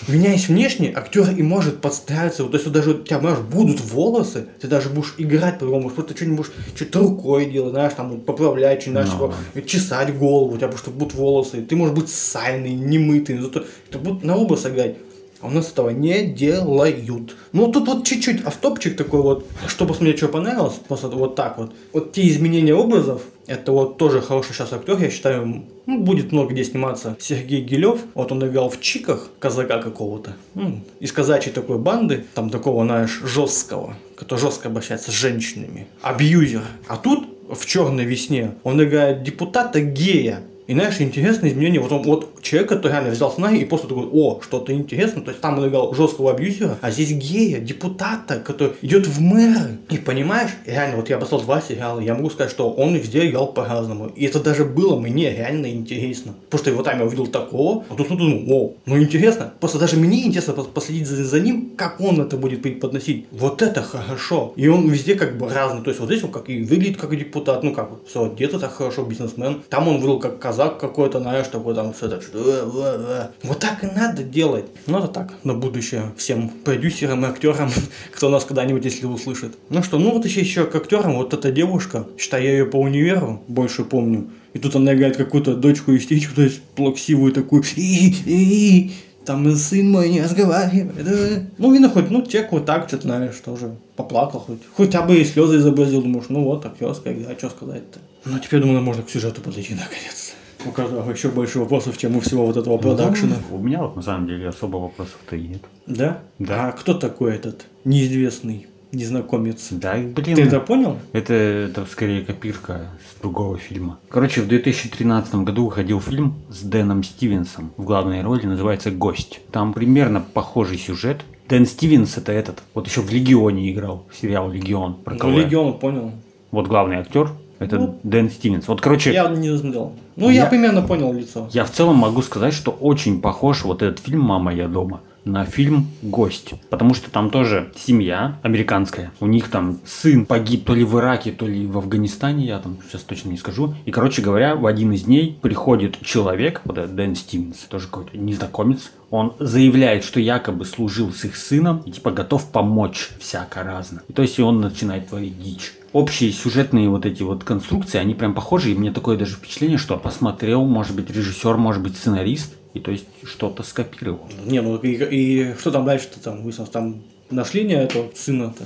меняясь внешне, актер и может подстраиваться, вот, то есть даже у тебя, понимаешь, будут волосы, ты даже будешь играть по-другому, что ты что-нибудь будешь что-то рукой делать, знаешь, там поправлять, что знаешь, Ну. типа, чесать голову, у тебя просто будут волосы, ты можешь быть сальный, немытый, зато это будет на образ играть. А у нас этого не делают. Ну, тут вот чуть-чуть автопчик такой вот, чтобы мне что понравилось, просто вот так вот. Вот те изменения образов, это вот тоже хороший сейчас актер, я считаю, ну, будет много где сниматься. Сергей Гилев, вот он играл в Чиках казака какого-то, ну, из казачьей такой банды, там такого, знаешь, жесткого, который жестко обращается с женщинами, абьюзер. А тут в черной весне он играет депутата гея, и знаешь, интересное изменение, вот он, вот человек, который реально взял сценарий и просто такой, о, что-то интересно, то есть там он играл жесткого абьюзера, а здесь гея, депутата, который идет в мэры. И понимаешь, реально, вот я посмотрел два сериала, я могу сказать, что он везде играл по-разному. И это даже было мне реально интересно. Потому что его там я увидел такого, а тут смотрю, думаю, о, ну интересно. Просто даже мне интересно последить за, за ним, как он это будет подносить. Вот это хорошо. И он везде как бы разный. То есть вот здесь он как и выглядит как депутат, ну как, все, где-то так хорошо, бизнесмен. Там он выглядел как казак какой-то, знаешь, такой там все так, что... «Э, э, э». Вот так и надо делать. Ну, это так, на будущее всем продюсерам и актерам, кто нас когда-нибудь, если услышит. Ну что, ну вот еще, еще к актерам, вот эта девушка, считай, я ее по универу больше помню. И тут она играет какую-то дочку истеричку, то есть плаксивую такую. И, и, и, там сын мой не разговаривает. Ну, видно, хоть, ну, человек вот так, что-то, знаешь, тоже поплакал хоть. Хотя бы и слезы изобразил, думаешь, ну вот, актерская игра, что сказать-то. Ну, теперь, думаю, можно к сюжету подойти наконец у которого еще больше вопросов, чем у всего вот этого ну, продакшена. Ну, у меня вот на самом деле особо вопросов-то и нет. Да? Да. А кто такой этот неизвестный незнакомец? Да, блин. Ты это понял? Это, это скорее копирка с другого фильма. Короче, в 2013 году выходил фильм с Дэном Стивенсом в главной роли, называется «Гость». Там примерно похожий сюжет. Дэн Стивенс это этот, вот еще в «Легионе» играл, сериал «Легион». Про ну, «Легион», понял. Вот главный актер, это ну, Дэн Стивенс. Вот, короче... Я не смотрел. Ну, я, я примерно понял лицо. Я в целом могу сказать, что очень похож вот этот фильм «Мама, я дома» на фильм «Гость». Потому что там тоже семья американская. У них там сын погиб то ли в Ираке, то ли в Афганистане, я там сейчас точно не скажу. И, короче говоря, в один из дней приходит человек, вот этот Дэн Стивенс, тоже какой-то незнакомец. Он заявляет, что якобы служил с их сыном и типа готов помочь всяко разно. И то есть и он начинает творить дичь общие сюжетные вот эти вот конструкции, они прям похожи, и мне такое даже впечатление, что посмотрел, может быть, режиссер, может быть, сценарист, и то есть что-то скопировал. Не, ну и, и что там дальше-то там выяснилось? Там нашли не этого сына-то?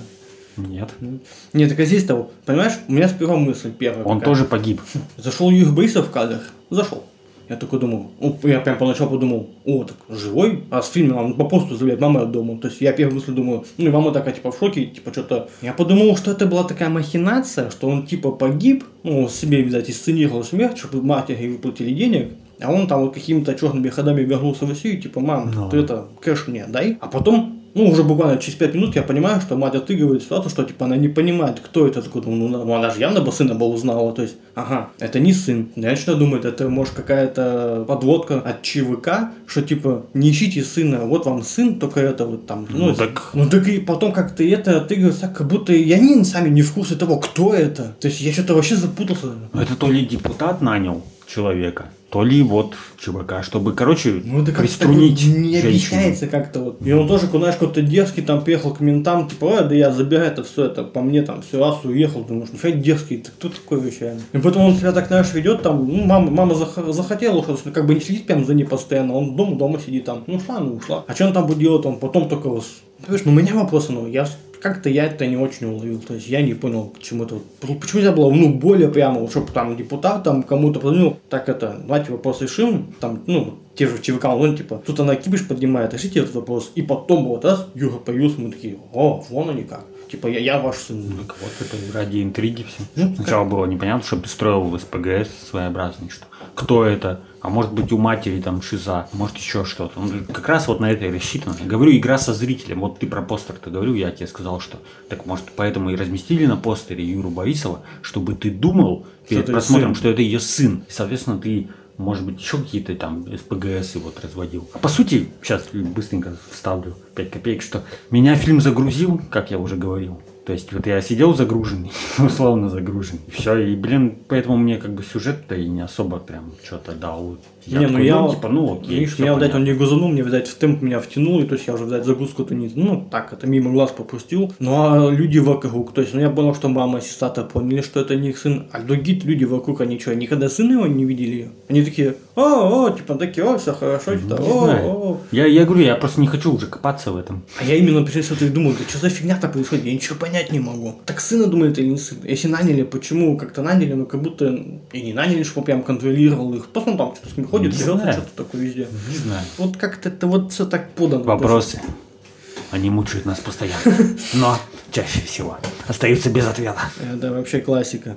Нет. Нет, так а здесь-то, понимаешь, у меня сперва мысль первая. Он какая. тоже погиб. Зашел Юрий Борисов в кадр. Зашел. Я такой думал, ну, я прям поначалу подумал, о, так живой, а с фильма он по посту заявляет, мама дома. То есть я первую мысль думаю, ну и мама такая типа в шоке, типа что-то. Я подумал, что это была такая махинация, что он типа погиб, ну, себе, видать, исценировал смерть, чтобы матери выплатили денег, а он там вот какими-то черными ходами вернулся в Россию, типа, мам, no. ты это, кэш мне дай. А потом ну, уже буквально через 5 минут я понимаю, что мать отыгрывает ситуацию, что типа она не понимает, кто это такой. Ну, ну она же явно бы сына бы узнала. То есть, ага, это не сын. Я начинаю думать, это может какая-то подводка от ЧВК, что типа не ищите сына, вот вам сын, только это вот там. Ну, ну так. Ну так и потом как-то это отыгрывается, как будто и они сами не в курсе того, кто это. То есть я что-то вообще запутался. Это то ли депутат нанял человека, то ли вот чувака, чтобы, короче, ну, это приструнить Не женщину. объясняется как-то вот. И он тоже, знаешь, какой-то дерзкий там приехал к ментам, типа, ой, да я забираю это все, это по мне там все раз уехал, думаешь, нифига дерзкий, ты кто такой вообще? И потом он себя так, знаешь, ведет там, ну, мама, мама зах- захотела, что как бы не следить прям за ней постоянно, он дома, дома сидит там, ну, ушла, ну, ушла. А что он там будет делать, он потом только, понимаешь, ну, у меня вопросы, ну, я как-то я это не очень уловил. То есть я не понял, к чему это. Почему нельзя было, ну, более прямо, чтобы там депутат там кому-то позвонил, так это, давайте вопрос решим, там, ну, те же ЧВК, он типа, тут она кипиш поднимает, решите этот вопрос. И потом вот раз Юра появился, мы такие, о, вон они как. Типа, я, я ваш сын. Так вот это ради интриги все. Ну, Сначала было непонятно, что ты строил в СПГС своеобразный, что кто это, а может быть у матери там шиза, может еще что-то. Он как раз вот на это и рассчитан. Говорю, игра со зрителем. Вот ты про постер-то говорю, я тебе сказал, что так может поэтому и разместили на постере Юру Борисова, чтобы ты думал перед что просмотром, что это ее сын. И, соответственно, ты может быть, еще какие-то там СПГС вот разводил. По сути, сейчас быстренько вставлю 5 копеек, что меня фильм загрузил, как я уже говорил. То есть вот я сидел загруженный, условно загруженный. Все, и, блин, поэтому мне как бы сюжет-то и не особо прям что-то дал. Я Не, ну такой, я- типа, ну окей. Видишь, меня, видать, он не газанул, мне, видать, в темп меня втянул, и то есть я уже, видать, загрузку-то не... Ну, так, это мимо глаз пропустил. Ну, а люди вокруг, то есть, ну, я понял, что мама и сестра-то поняли, что это не их сын, а другие люди вокруг, они что, никогда сына его не видели? Они такие, о, о, типа, такие, о, все хорошо, что-то, Не о, знаю. о. Я, я говорю, я просто не хочу уже копаться в этом. А я именно этого и думал, да что за фигня-то происходит, я ничего понять не могу. Так сына думает или не сын? Если наняли, почему как-то наняли, ну как будто и не наняли, чтобы прям контролировал их. Просто он там что-то с ним ходит, живется, что-то такое везде. Не знаю. Вот как-то это вот все так подано. Вопросы. Они мучают нас постоянно. Но чаще всего остаются без ответа. Это вообще классика.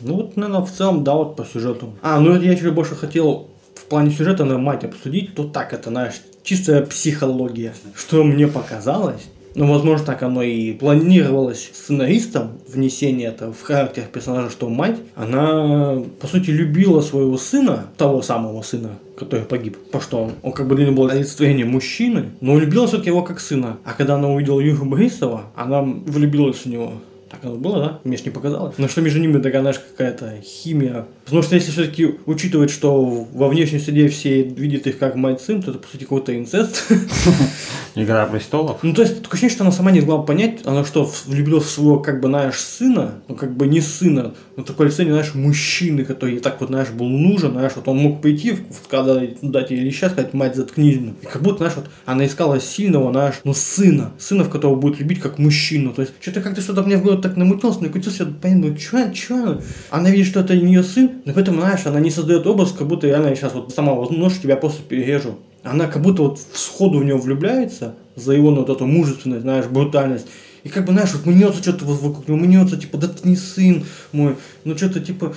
Ну вот, наверное, в целом, да, вот по сюжету. А, ну я чуть больше хотел в плане сюжета на мать обсудить, то так это, знаешь, чистая психология. Что мне показалось, ну, возможно, так оно и планировалось сценаристом, внесение это в характер персонажа, что мать, она, по сути, любила своего сына, того самого сына, который погиб. По что он, он как бы для нее был олицетворением мужчины, но любила все-таки его как сына. А когда она увидела Юру Борисова, она влюбилась в него. Так оно было, да? Мне ж не показалось. Но что между ними такая, знаешь, какая-то химия. Потому что если все-таки учитывать, что во внешней среде все видят их как мать-сын, то это, по сути, какой-то инцест. Игра престолов. Ну, то есть, такое ощущение, что она сама не могла понять, она что, влюбилась в своего, как бы, знаешь, сына, ну, как бы не сына, но такое лицо, знаешь, мужчины, который ей так вот, знаешь, был нужен, знаешь, вот он мог прийти, когда дать ей леща, сказать, мать, заткнись. И как будто, знаешь, вот она искала сильного, знаешь, ну, сына, сына, в которого будет любить как мужчину, то есть, что-то как-то что-то мне в голову так намутилось, накрутился, я понятно, ну, чё, чё, она видит, что это ее сын, но поэтому, знаешь, она не создает образ, как будто реально сейчас вот сама вот нож тебя просто перережу. Она как будто вот сходу в него влюбляется за его ну, вот эту мужественность, знаешь, брутальность. И как бы, знаешь, вот мнется что-то вот вокруг него, мнется, типа, да ты не сын мой, ну что-то типа,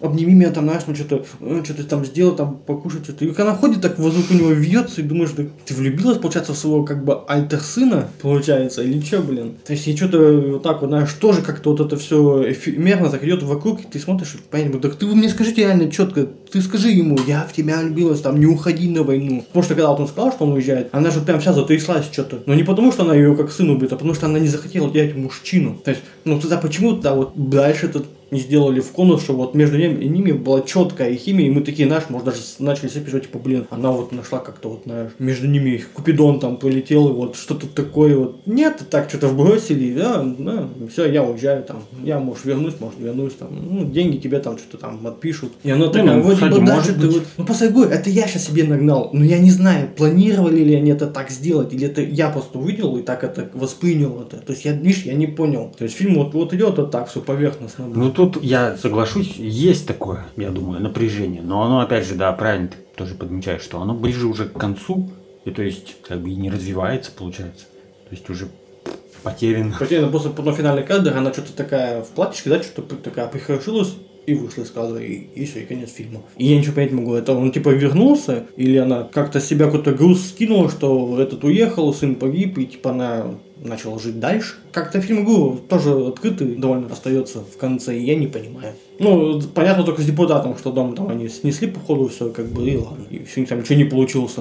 обними меня там, знаешь, ну что-то, э, что-то там сделай, там покушать, что-то. И она ходит так вокруг у него вьется, и думаешь, да ты влюбилась, получается, в своего как бы альтер сына, получается, или что, блин? То есть, и что-то вот так вот, знаешь, тоже как-то вот это все эфемерно так идет вокруг, и ты смотришь, понятно, так ты вы мне скажите реально четко, ты скажи ему, я в тебя влюбилась, там, не уходи на войну. Потому что когда вот он сказал, что он уезжает, она же прям вся затряслась что-то. Но не потому, что она ее как сын убит, а потому что она не захотела терять мужчину. То есть, ну тогда почему тогда вот дальше этот не сделали в конус, что вот между ними и ними была четкая химия, и мы такие, знаешь, может даже начали сопереживать, типа, блин, она вот нашла как-то вот, знаешь, между ними Купидон там полетел, и вот что-то такое вот. Нет, так что-то вбросили, да, да, все, я уезжаю там, я, может, вернусь, может, вернусь там, ну, деньги тебе там что-то там отпишут. И она такая, ну, вроде кстати, бы может даже ты вот, ну, я говорю, это я сейчас себе нагнал, но я не знаю, планировали ли они это так сделать, или это я просто увидел и так это воспринял это. То есть, я, видишь, я не понял. То есть, фильм вот, вот идет вот так, все поверхностно. Ну тут я соглашусь, есть такое, я думаю, напряжение. Но оно, опять же, да, правильно ты тоже подмечаешь, что оно ближе уже к концу, и то есть как бы и не развивается, получается. То есть уже потерян. Потеряно просто потом финальный кадр, она что-то такая в платьишке, да, что-то такая прихорошилась и вышла из кадра, и, и все, и конец фильма. И я ничего понять не могу, это он типа вернулся, или она как-то себя какой-то груз скинула, что этот уехал, сын погиб, и типа она начала жить дальше. Как-то фильм говорю, тоже открытый довольно остается в конце, и я не понимаю. Ну, понятно только с депутатом, что дом там они снесли, походу, все как бы, и ладно, и все, там ничего не получилось.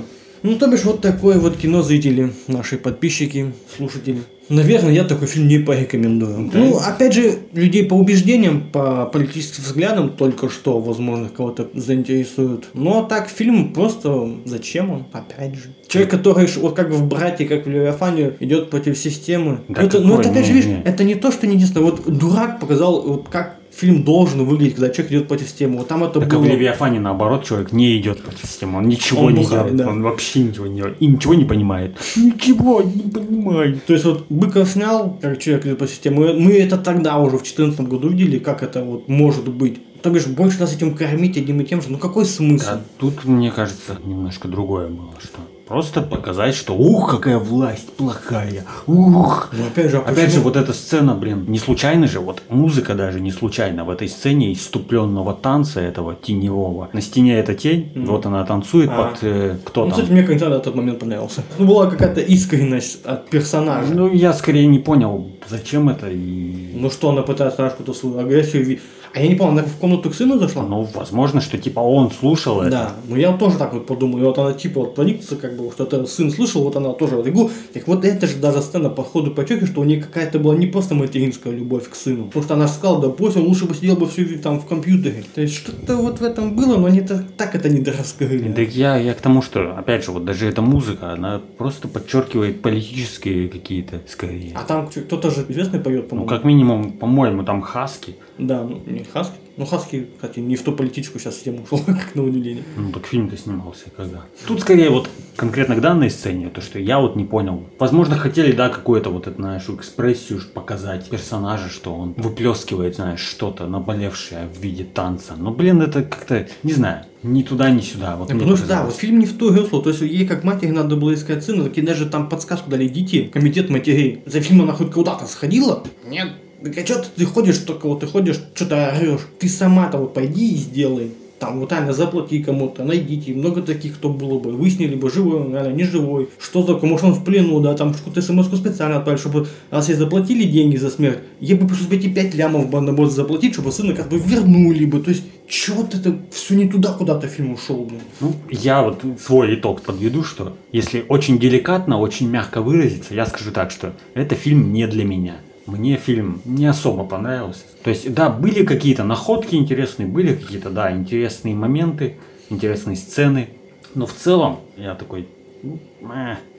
Ну, то бишь, вот такое вот кино, зрители, наши подписчики, слушатели. Наверное, я такой фильм не порекомендую. Да. Ну, опять же, людей по убеждениям, по политическим взглядам, только что, возможно, кого-то заинтересует. Ну, а так, фильм просто зачем он, опять же. Человек, который, вот как в «Брате», как в «Левиафане», идет против системы. Да это, ну, какой? это, опять же, Не, видишь, не. это не то, что не единственное. Вот дурак показал, вот как фильм должен выглядеть, когда человек идет против системы. Вот там это Так было... в Левиафане наоборот человек не идет против системы, он ничего Он не бухает, делает, да. он вообще ничего не делает и ничего не понимает. Ничего не понимает. То есть вот Быков снял, как человек идет по системе, мы, мы это тогда уже в 2014 году видели, как это вот может быть. То бишь, больше нас этим кормить одним и тем же, ну какой смысл? А тут, мне кажется, немножко другое было, что просто показать, что ух, какая власть плохая, ух. Ну опять же, а Опять же, вот эта сцена, блин, не случайно же, вот музыка даже не случайно в этой сцене иступленного танца этого теневого. На стене эта тень, Мгм. вот она танцует А. под э, кто Ну, там. кстати, мне конца на тот момент понравился. Ну, была какая-то искренность от персонажа. Ну, Ну, я скорее не понял, зачем это и... что она пытается, какую-то свою агрессию... А я не помню, она в комнату к сыну зашла? Ну, возможно, что типа он слушал это. Да, ну я тоже так вот подумал, и вот она типа вот проникнется, как бы, что это сын слышал, вот она тоже вот игру. Так вот это же даже сцена по ходу потеки, что у нее какая-то была не просто материнская любовь к сыну. Потому что она же сказала, да пусть он лучше бы сидел бы все там в компьютере. То есть что-то вот в этом было, но они так, так это не дораскрыли. Да я, я к тому, что, опять же, вот даже эта музыка, она просто подчеркивает политические какие-то скорее. А там кто-то же известный поет, Ну, по-моему. как минимум, по-моему, там Хаски. Да, ну не Хаски. Ну Хаски, кстати, не в ту политическую сейчас тему ушел, как на удивление. Ну, так фильм-то снимался когда. Тут скорее вот конкретно к данной сцене, то, что я вот не понял. Возможно, хотели, да, какую-то вот эту нашу экспрессию показать персонажа, что он выплескивает, знаешь, что-то наболевшее в виде танца. Но, блин, это как-то, не знаю, ни туда, ни сюда. Вот Ну, потому что, да, вот фильм не в то русло. То есть ей как матери надо было искать сына, так ей даже там подсказку дали идите, комитет матерей. За фильм она хоть куда-то сходила? Нет. Так а что ты ходишь только вот ты ходишь, что-то орешь? Ты сама-то вот пойди и сделай. Там вот реально заплати кому-то, найдите. Много таких, кто было бы. Выяснили бы, живой он, реально не живой. Что такое? Может он в плену, да, там какую-то смс специально отправили, чтобы раз ей заплатили деньги за смерть, ей бы пришлось бы эти 5 лямов бы надо заплатить, чтобы сына как бы вернули бы. То есть, чего-то это все не туда куда-то фильм ушел, блин. Ну, я вот свой итог подведу, что если очень деликатно, очень мягко выразиться, я скажу так, что это фильм не для меня. Мне фильм не особо понравился. То есть, да, были какие-то находки интересные, были какие-то, да, интересные моменты, интересные сцены. Но в целом, я такой.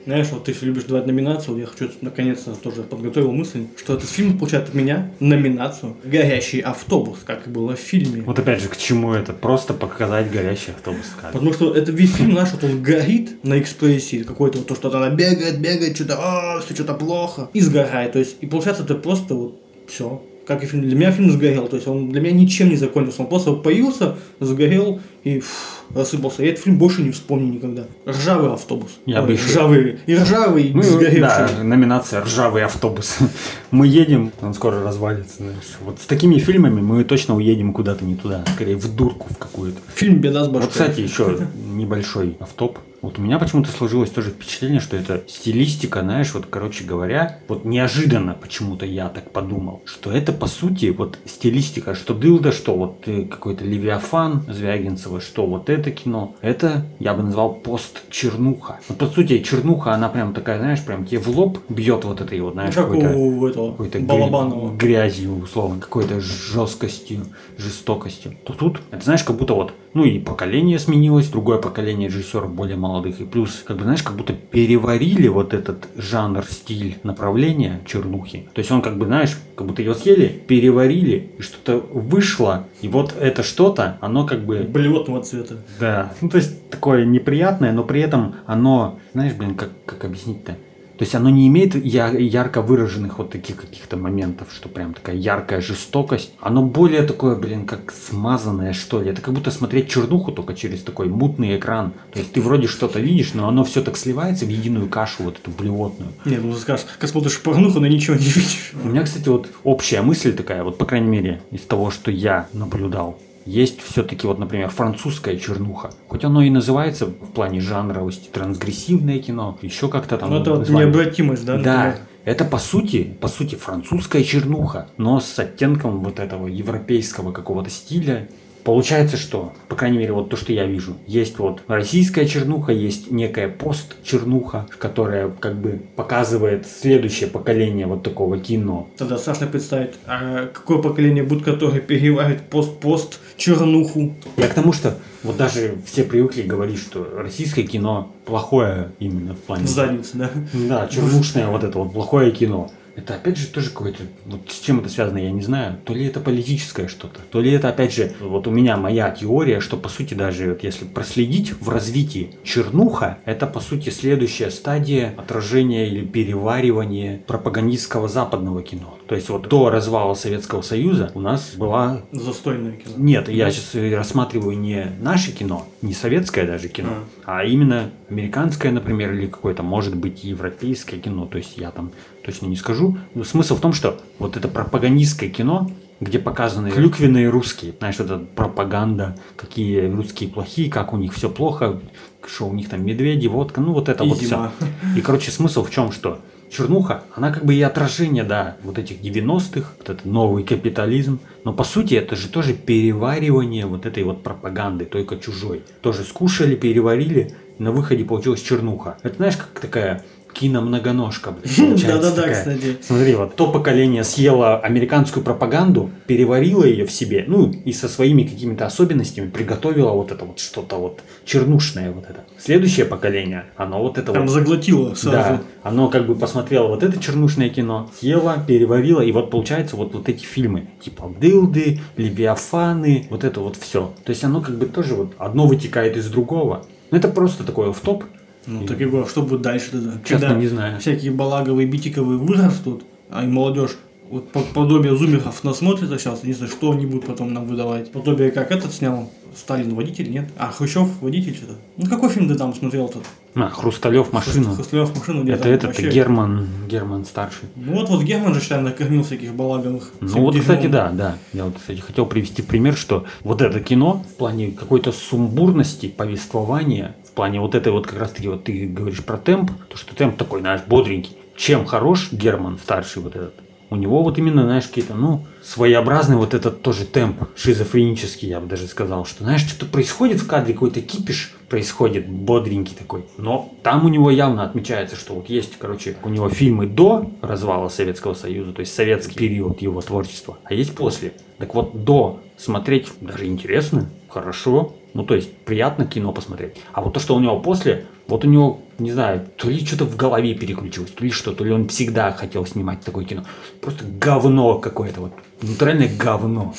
Знаешь, вот ты любишь давать номинацию, я хочу наконец-то тоже подготовил мысль, что этот фильм получает от меня номинацию «Горящий автобус», как и было в фильме. Вот опять же, к чему это? Просто показать горящий автобус. как. Потому что это весь фильм, знаешь, вот он горит на экспрессии, какой-то вот то, что она бегает, бегает, что-то, а, все что-то плохо, и сгорает. То есть, и получается это просто вот все. Как и фильм. Для меня фильм сгорел. То есть он для меня ничем не закончился. Он просто появился, сгорел и фу, рассыпался. Я этот фильм больше не вспомню никогда. Ржавый автобус. Я бы Ой, еще- Ржавый. И ржавый, и Ну, сгоревший. да, номинация «Ржавый автобус». Мы едем, он скоро развалится, знаешь. Вот с такими фильмами мы точно уедем куда-то не туда, скорее в дурку в какую-то. Фильм «Беда с башкой». Вот, кстати, еще небольшой автоп. Вот у меня почему-то сложилось тоже впечатление, что это стилистика, знаешь, вот, короче говоря, вот неожиданно почему-то я так подумал, что это, по сути, вот стилистика, что Дылда, что вот э, какой-то Левиафан Звягинцева, что вот это кино, это я бы назвал пост-чернуха. Вот, по сути, чернуха, она прям такая, знаешь, прям тебе в лоб бьет вот этой вот, знаешь, как какой-то у этого какой-то Балабанова. гря- грязью, условно, какой-то жесткостью, жестокостью. То тут, это знаешь, как будто вот, ну и поколение сменилось, другое поколение режиссеров более молодых, и плюс, как бы, знаешь, как будто переварили вот этот жанр, стиль, направление чернухи. То есть он, как бы, знаешь, как будто его съели, переварили, и что-то вышло, и вот это что-то, оно как бы Блевотного цвета. да. Ну, то есть такое неприятное, но при этом оно, знаешь, блин, как, как объяснить-то? То есть оно не имеет ярко выраженных вот таких каких-то моментов, что прям такая яркая жестокость. Оно более такое, блин, как смазанное, что ли. Это как будто смотреть чернуху только через такой мутный экран. То есть ты вроде что-то видишь, но оно все так сливается в единую кашу вот эту блевотную. Не, ну скажешь, как смотришь порнуху, но ничего не видишь. У меня, кстати, вот общая мысль такая, вот по крайней мере, из того, что я наблюдал. Есть все-таки, вот, например, французская чернуха. Хоть оно и называется в плане жанровости трансгрессивное кино, еще как-то там Ну это вот необратимость, да? Да, например? это по сути, по сути французская чернуха, но с оттенком вот этого европейского какого-то стиля. Получается, что, по крайней мере, вот то, что я вижу, есть вот российская чернуха, есть некая пост-чернуха, которая как бы показывает следующее поколение вот такого кино. Тогда страшно представить, а какое поколение будет, которое переварит пост-пост чернуху. Я к тому, что вот даже все привыкли говорить, что российское кино плохое именно в плане... В заднице, да? Да, чернушное вот это вот плохое кино. Это опять же тоже какое-то, вот с чем это связано, я не знаю. То ли это политическое что-то, то ли это опять же, вот у меня моя теория, что по сути даже вот если проследить в развитии чернуха, это по сути следующая стадия отражения или переваривания пропагандистского западного кино. То есть вот до развала Советского Союза у нас была Застойное кино. нет, я сейчас рассматриваю не наше кино, не советское даже кино, а именно американское, например, или какое-то, может быть, европейское кино. То есть я там точно не скажу. Но смысл в том, что вот это пропагандистское кино, где показаны клюквенные русские, знаешь, эта пропаганда, какие русские плохие, как у них все плохо, что у них там медведи, водка, ну вот это И вот зима. все. И, короче, смысл в чем, что чернуха, она как бы и отражение, да, вот этих 90-х, вот этот новый капитализм. Но по сути это же тоже переваривание вот этой вот пропаганды, только чужой. Тоже скушали, переварили, на выходе получилась чернуха. Это знаешь, как такая киномногоножка, получается Да-да-да, кстати. Смотри, вот то поколение съело американскую пропаганду, переварило ее в себе, ну и со своими какими-то особенностями приготовило вот это вот что-то вот чернушное вот это. Следующее поколение, оно вот это Прям вот заглотило сразу. да, оно как бы посмотрело вот это чернушное кино, съело, переварило, и вот получается вот, вот эти фильмы, типа Дылды, Левиафаны, вот это вот все. То есть оно как бы тоже вот одно вытекает из другого. Ну это просто такой в топ. Ну, так и говорю, что будет дальше тогда? Честно, Когда не знаю. всякие балаговые, битиковые вырастут, а и молодежь вот по- подобие зумеров насмотрится сейчас, не знаю, что они будут потом нам выдавать. Подобие как этот снял, Сталин водитель, нет? А, Хрущев водитель что-то. Ну, какой фильм ты там смотрел тут? А, Хрусталев машину. Хрусталев машину, где Это этот вообще- Герман, Герман старший. Ну вот, вот Герман же, считай, накормил всяких балаговых. Ну вот, кстати, да, да. Я вот, кстати, хотел привести пример, что вот это кино в плане какой-то сумбурности, повествования, плане вот этой вот как раз-таки вот ты говоришь про темп, то что темп такой, знаешь, бодренький. Чем хорош Герман старший вот этот? У него вот именно, знаешь, какие-то, ну, своеобразный вот этот тоже темп, шизофренический, я бы даже сказал, что, знаешь, что-то происходит в кадре, какой-то кипиш происходит, бодренький такой. Но там у него явно отмечается, что вот есть, короче, у него фильмы до развала Советского Союза, то есть советский период его творчества, а есть после. Так вот, до смотреть даже интересно, хорошо, ну, то есть приятно кино посмотреть. А вот то, что у него после, вот у него, не знаю, то ли что-то в голове переключилось, то ли что, то ли он всегда хотел снимать такое кино. Просто говно какое-то, вот, натуральное говно.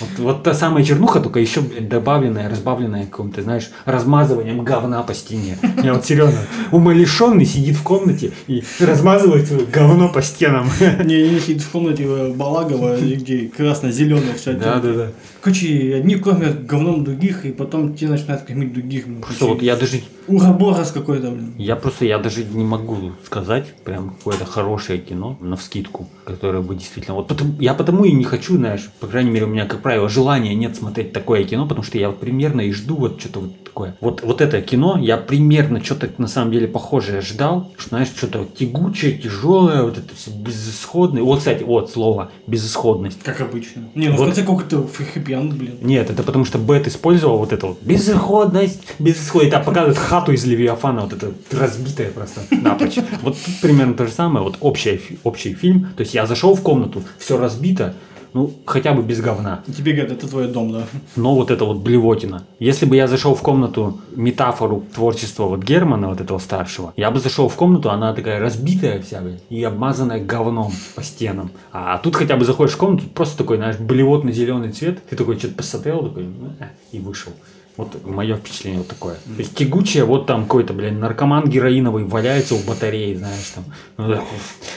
Вот, вот та самая чернуха, только еще, блядь, добавленная, разбавленная каким-то, знаешь, размазыванием говна по стене. Я вот серьезно, умалишенный сидит в комнате и размазывает свое говно по стенам. Не, не сидит в комнате Балагова, где красно-зеленая вся. Да, да, да. Короче, одни кормят говном других, и потом те начинают кормить других. блин. Что вот я даже Ураборос какой-то, блин. Я просто, я даже не могу сказать прям какое-то хорошее кино на вскидку, которое бы действительно... Вот потому, я потому и не хочу, знаешь, по крайней мере, у меня, как правило, желания нет смотреть такое кино, потому что я вот примерно и жду вот что-то вот такое. Вот, вот это кино, я примерно что-то на самом деле похожее ждал, что, знаешь, что-то тягучее, тяжелое, вот это всё безысходное. Вот, кстати, вот слово, безысходность. Как обычно. Не, ну Вот. в конце какой-то хэппи-энд, блин. Нет, это потому что Бет использовал вот это вот безысходность, безысходность, а показывает хату из Левиафана, вот это разбитая просто напрочь. Вот примерно то же самое, вот общий, общий фильм, то есть я зашел в комнату, все разбито, ну, хотя бы без говна, тебе говорят, это твой дом, да. но вот это вот блевотина. Если бы я зашел в комнату, метафору творчества вот Германа, вот этого старшего, я бы зашел в комнату, она такая разбитая вся, блядь, и обмазанная говном по стенам. А тут хотя бы заходишь в комнату, просто такой, знаешь, блевотно-зеленый цвет, ты такой что-то посмотрел, такой, ну, э, и вышел. Вот мое впечатление вот такое. То есть тягучее, вот там какой-то, блин, наркоман героиновый валяется у батареи, знаешь, там. ну да,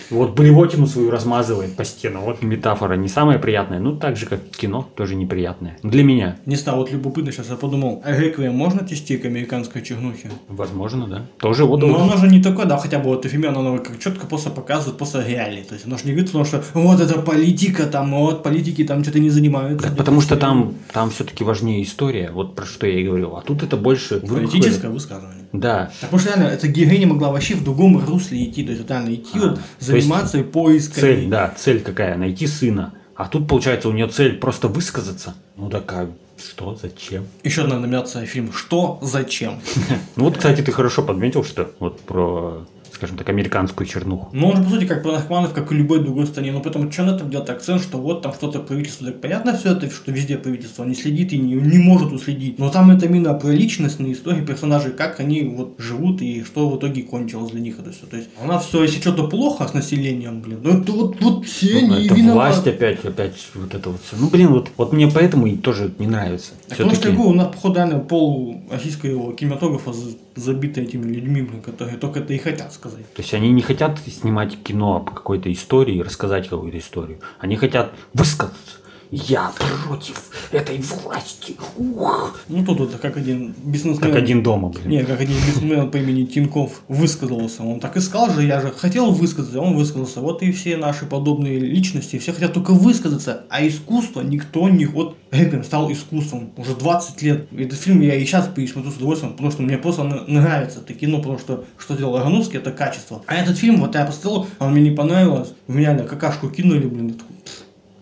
Вот блевотину свою размазывает по стенам. Вот метафора не самая приятная, ну так же, как кино, тоже неприятная. Для меня. Не знаю, вот любопытно сейчас я подумал, а реквием можно отнести к американской чернухе? Возможно, да. Тоже вот. Но оно же не такое, да, хотя бы вот эфемерно, оно как четко просто показывает, просто реалии. То есть оно же не говорит, потому что вот это политика, там, вот политики там что-то не занимаются. Так потому что там, там все-таки важнее история, вот про что я и говорил. А тут это больше... Политическое высказывание. Да. Так потому что реально, эта героиня могла вообще в другом русле идти, то есть вот реально идти, вот, то заниматься поиском. Цель, да, цель какая? Найти сына. А тут, получается, у нее цель просто высказаться. Ну так а что, зачем? Еще одна номинация фильм «Что? Зачем?». Ну вот, кстати, ты хорошо подметил, что вот про, скажем так, американскую чернуху. Ну, он же, по сути, как про наркоманов, как и любой другой стране. Но поэтому что на этом делать акцент, что вот там что-то правительство. Так понятно все это, что везде правительство не следит и не, не может уследить. Но там это именно про личностные истории персонажей, как они вот живут и что в итоге кончилось для них это все. То есть у нас все, если что-то плохо с населением, блин, ну это вот, вот все Ну, не это виноваты. власть опять, опять вот это вот все. Ну, блин, вот, вот мне поэтому и тоже не нравится. Так потому что я говорю, у нас, походу, реально пол российского кинематографа за- забито этими людьми, которые только это и хотят сказать. То есть они не хотят снимать кино по какой-то истории, рассказать какую-то историю. Они хотят высказаться. Я против этой власти. Ух. Ну, тут это как один бизнесмен. Как один дома, блин. Не, как один бизнесмен по имени Тинков высказался. Он так и сказал же, я же хотел высказаться, он высказался. Вот и все наши подобные личности, все хотят только высказаться, а искусство никто не... Вот Реквием стал искусством уже 20 лет. Этот фильм я и сейчас пересмотрю с удовольствием, потому что мне просто нравится это кино, потому что что делал Ароновский, это качество. А этот фильм, вот я посмотрел, он мне не понравилось, в меня на какашку кинули, блин,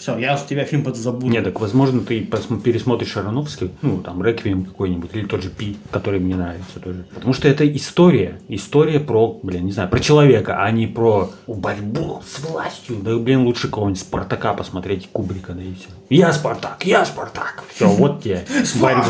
все, я с тебя фильм забуду. Не, так возможно ты пересмотришь Ароновский, ну там Реквием какой-нибудь, или тот же Пи, который мне нравится тоже. Потому что это история. История про, блин, не знаю, про человека, а не про борьбу с властью. Да, блин, лучше кого-нибудь Спартака посмотреть, Кубрика, да и все. Я Спартак, я Спартак. Все, вот тебе борьба.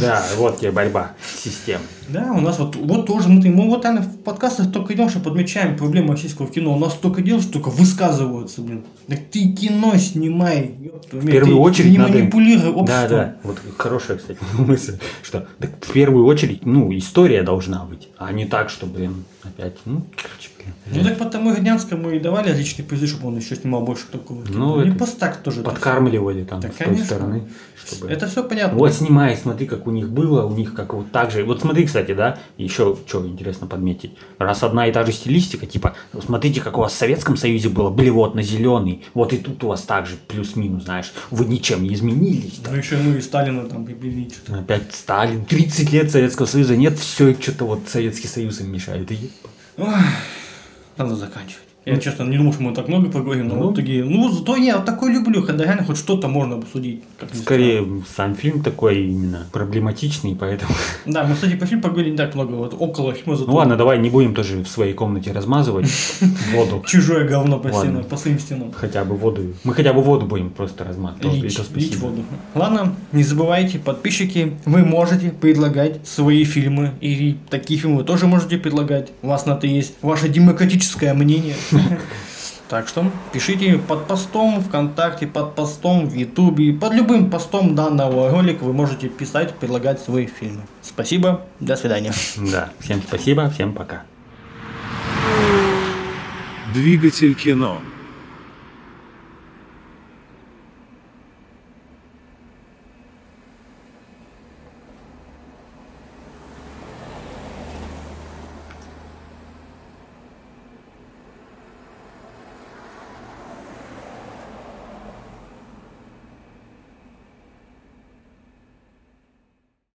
Да, вот тебе борьба с системой. Да, у нас вот, вот тоже мы, мы вот реально в подкастах только идем, что подмечаем проблемы российского кино. У нас столько дел, что только высказываются, блин. Так ты кино снимай. В первую ты- очередь ты не надо... манипулируй обществом. Да, да. Вот хорошая, кстати, мысль, что так в первую очередь, ну, история должна быть, а не так, что, блин, опять, ну, короче. Ну так потому Гриднянскому и давали личный призы, чтобы он еще снимал больше такого. Ну, не просто так тоже. подкармливали там Да, с той конечно. стороны, всё. чтобы... Это все понятно. Вот снимай, смотри, как у них было, у них как вот так же. Вот смотри, кстати, да, еще что интересно подметить. Раз одна и та же стилистика, типа, смотрите, как у вас в Советском Союзе было, блевотно зеленый, вот и тут у вас так же, плюс-минус, знаешь, вы ничем не изменились. Ну еще ну и Сталина там прибили что-то. Опять Сталин, 30 лет Советского Союза нет, все что-то вот Советский Союз им мешает. И- Ой, надо заканчивать. Я, честно, не думал, что мы так много поговорим, но Ну. вот такие... Ну, зато я вот такой люблю, когда реально хоть что-то можно обсудить. Скорее, сам фильм такой именно проблематичный, поэтому... Да, мы, кстати, по фильму поговорили не так много, вот около фильма зато... Ну ладно, давай не будем тоже в своей комнате размазывать воду. Чужое говно по стенам, по своим стенам. Хотя бы воду. Мы хотя бы воду будем просто размазывать. Лить, то воду. Ладно, не забывайте, подписчики, вы можете предлагать свои фильмы. И такие фильмы вы тоже можете предлагать. У вас на это есть ваше демократическое мнение. Так что пишите под постом ВКонтакте, под постом в Ютубе, под любым постом данного ролика вы можете писать, предлагать свои фильмы. Спасибо, до свидания. Да, всем спасибо, всем пока. Двигатель кино.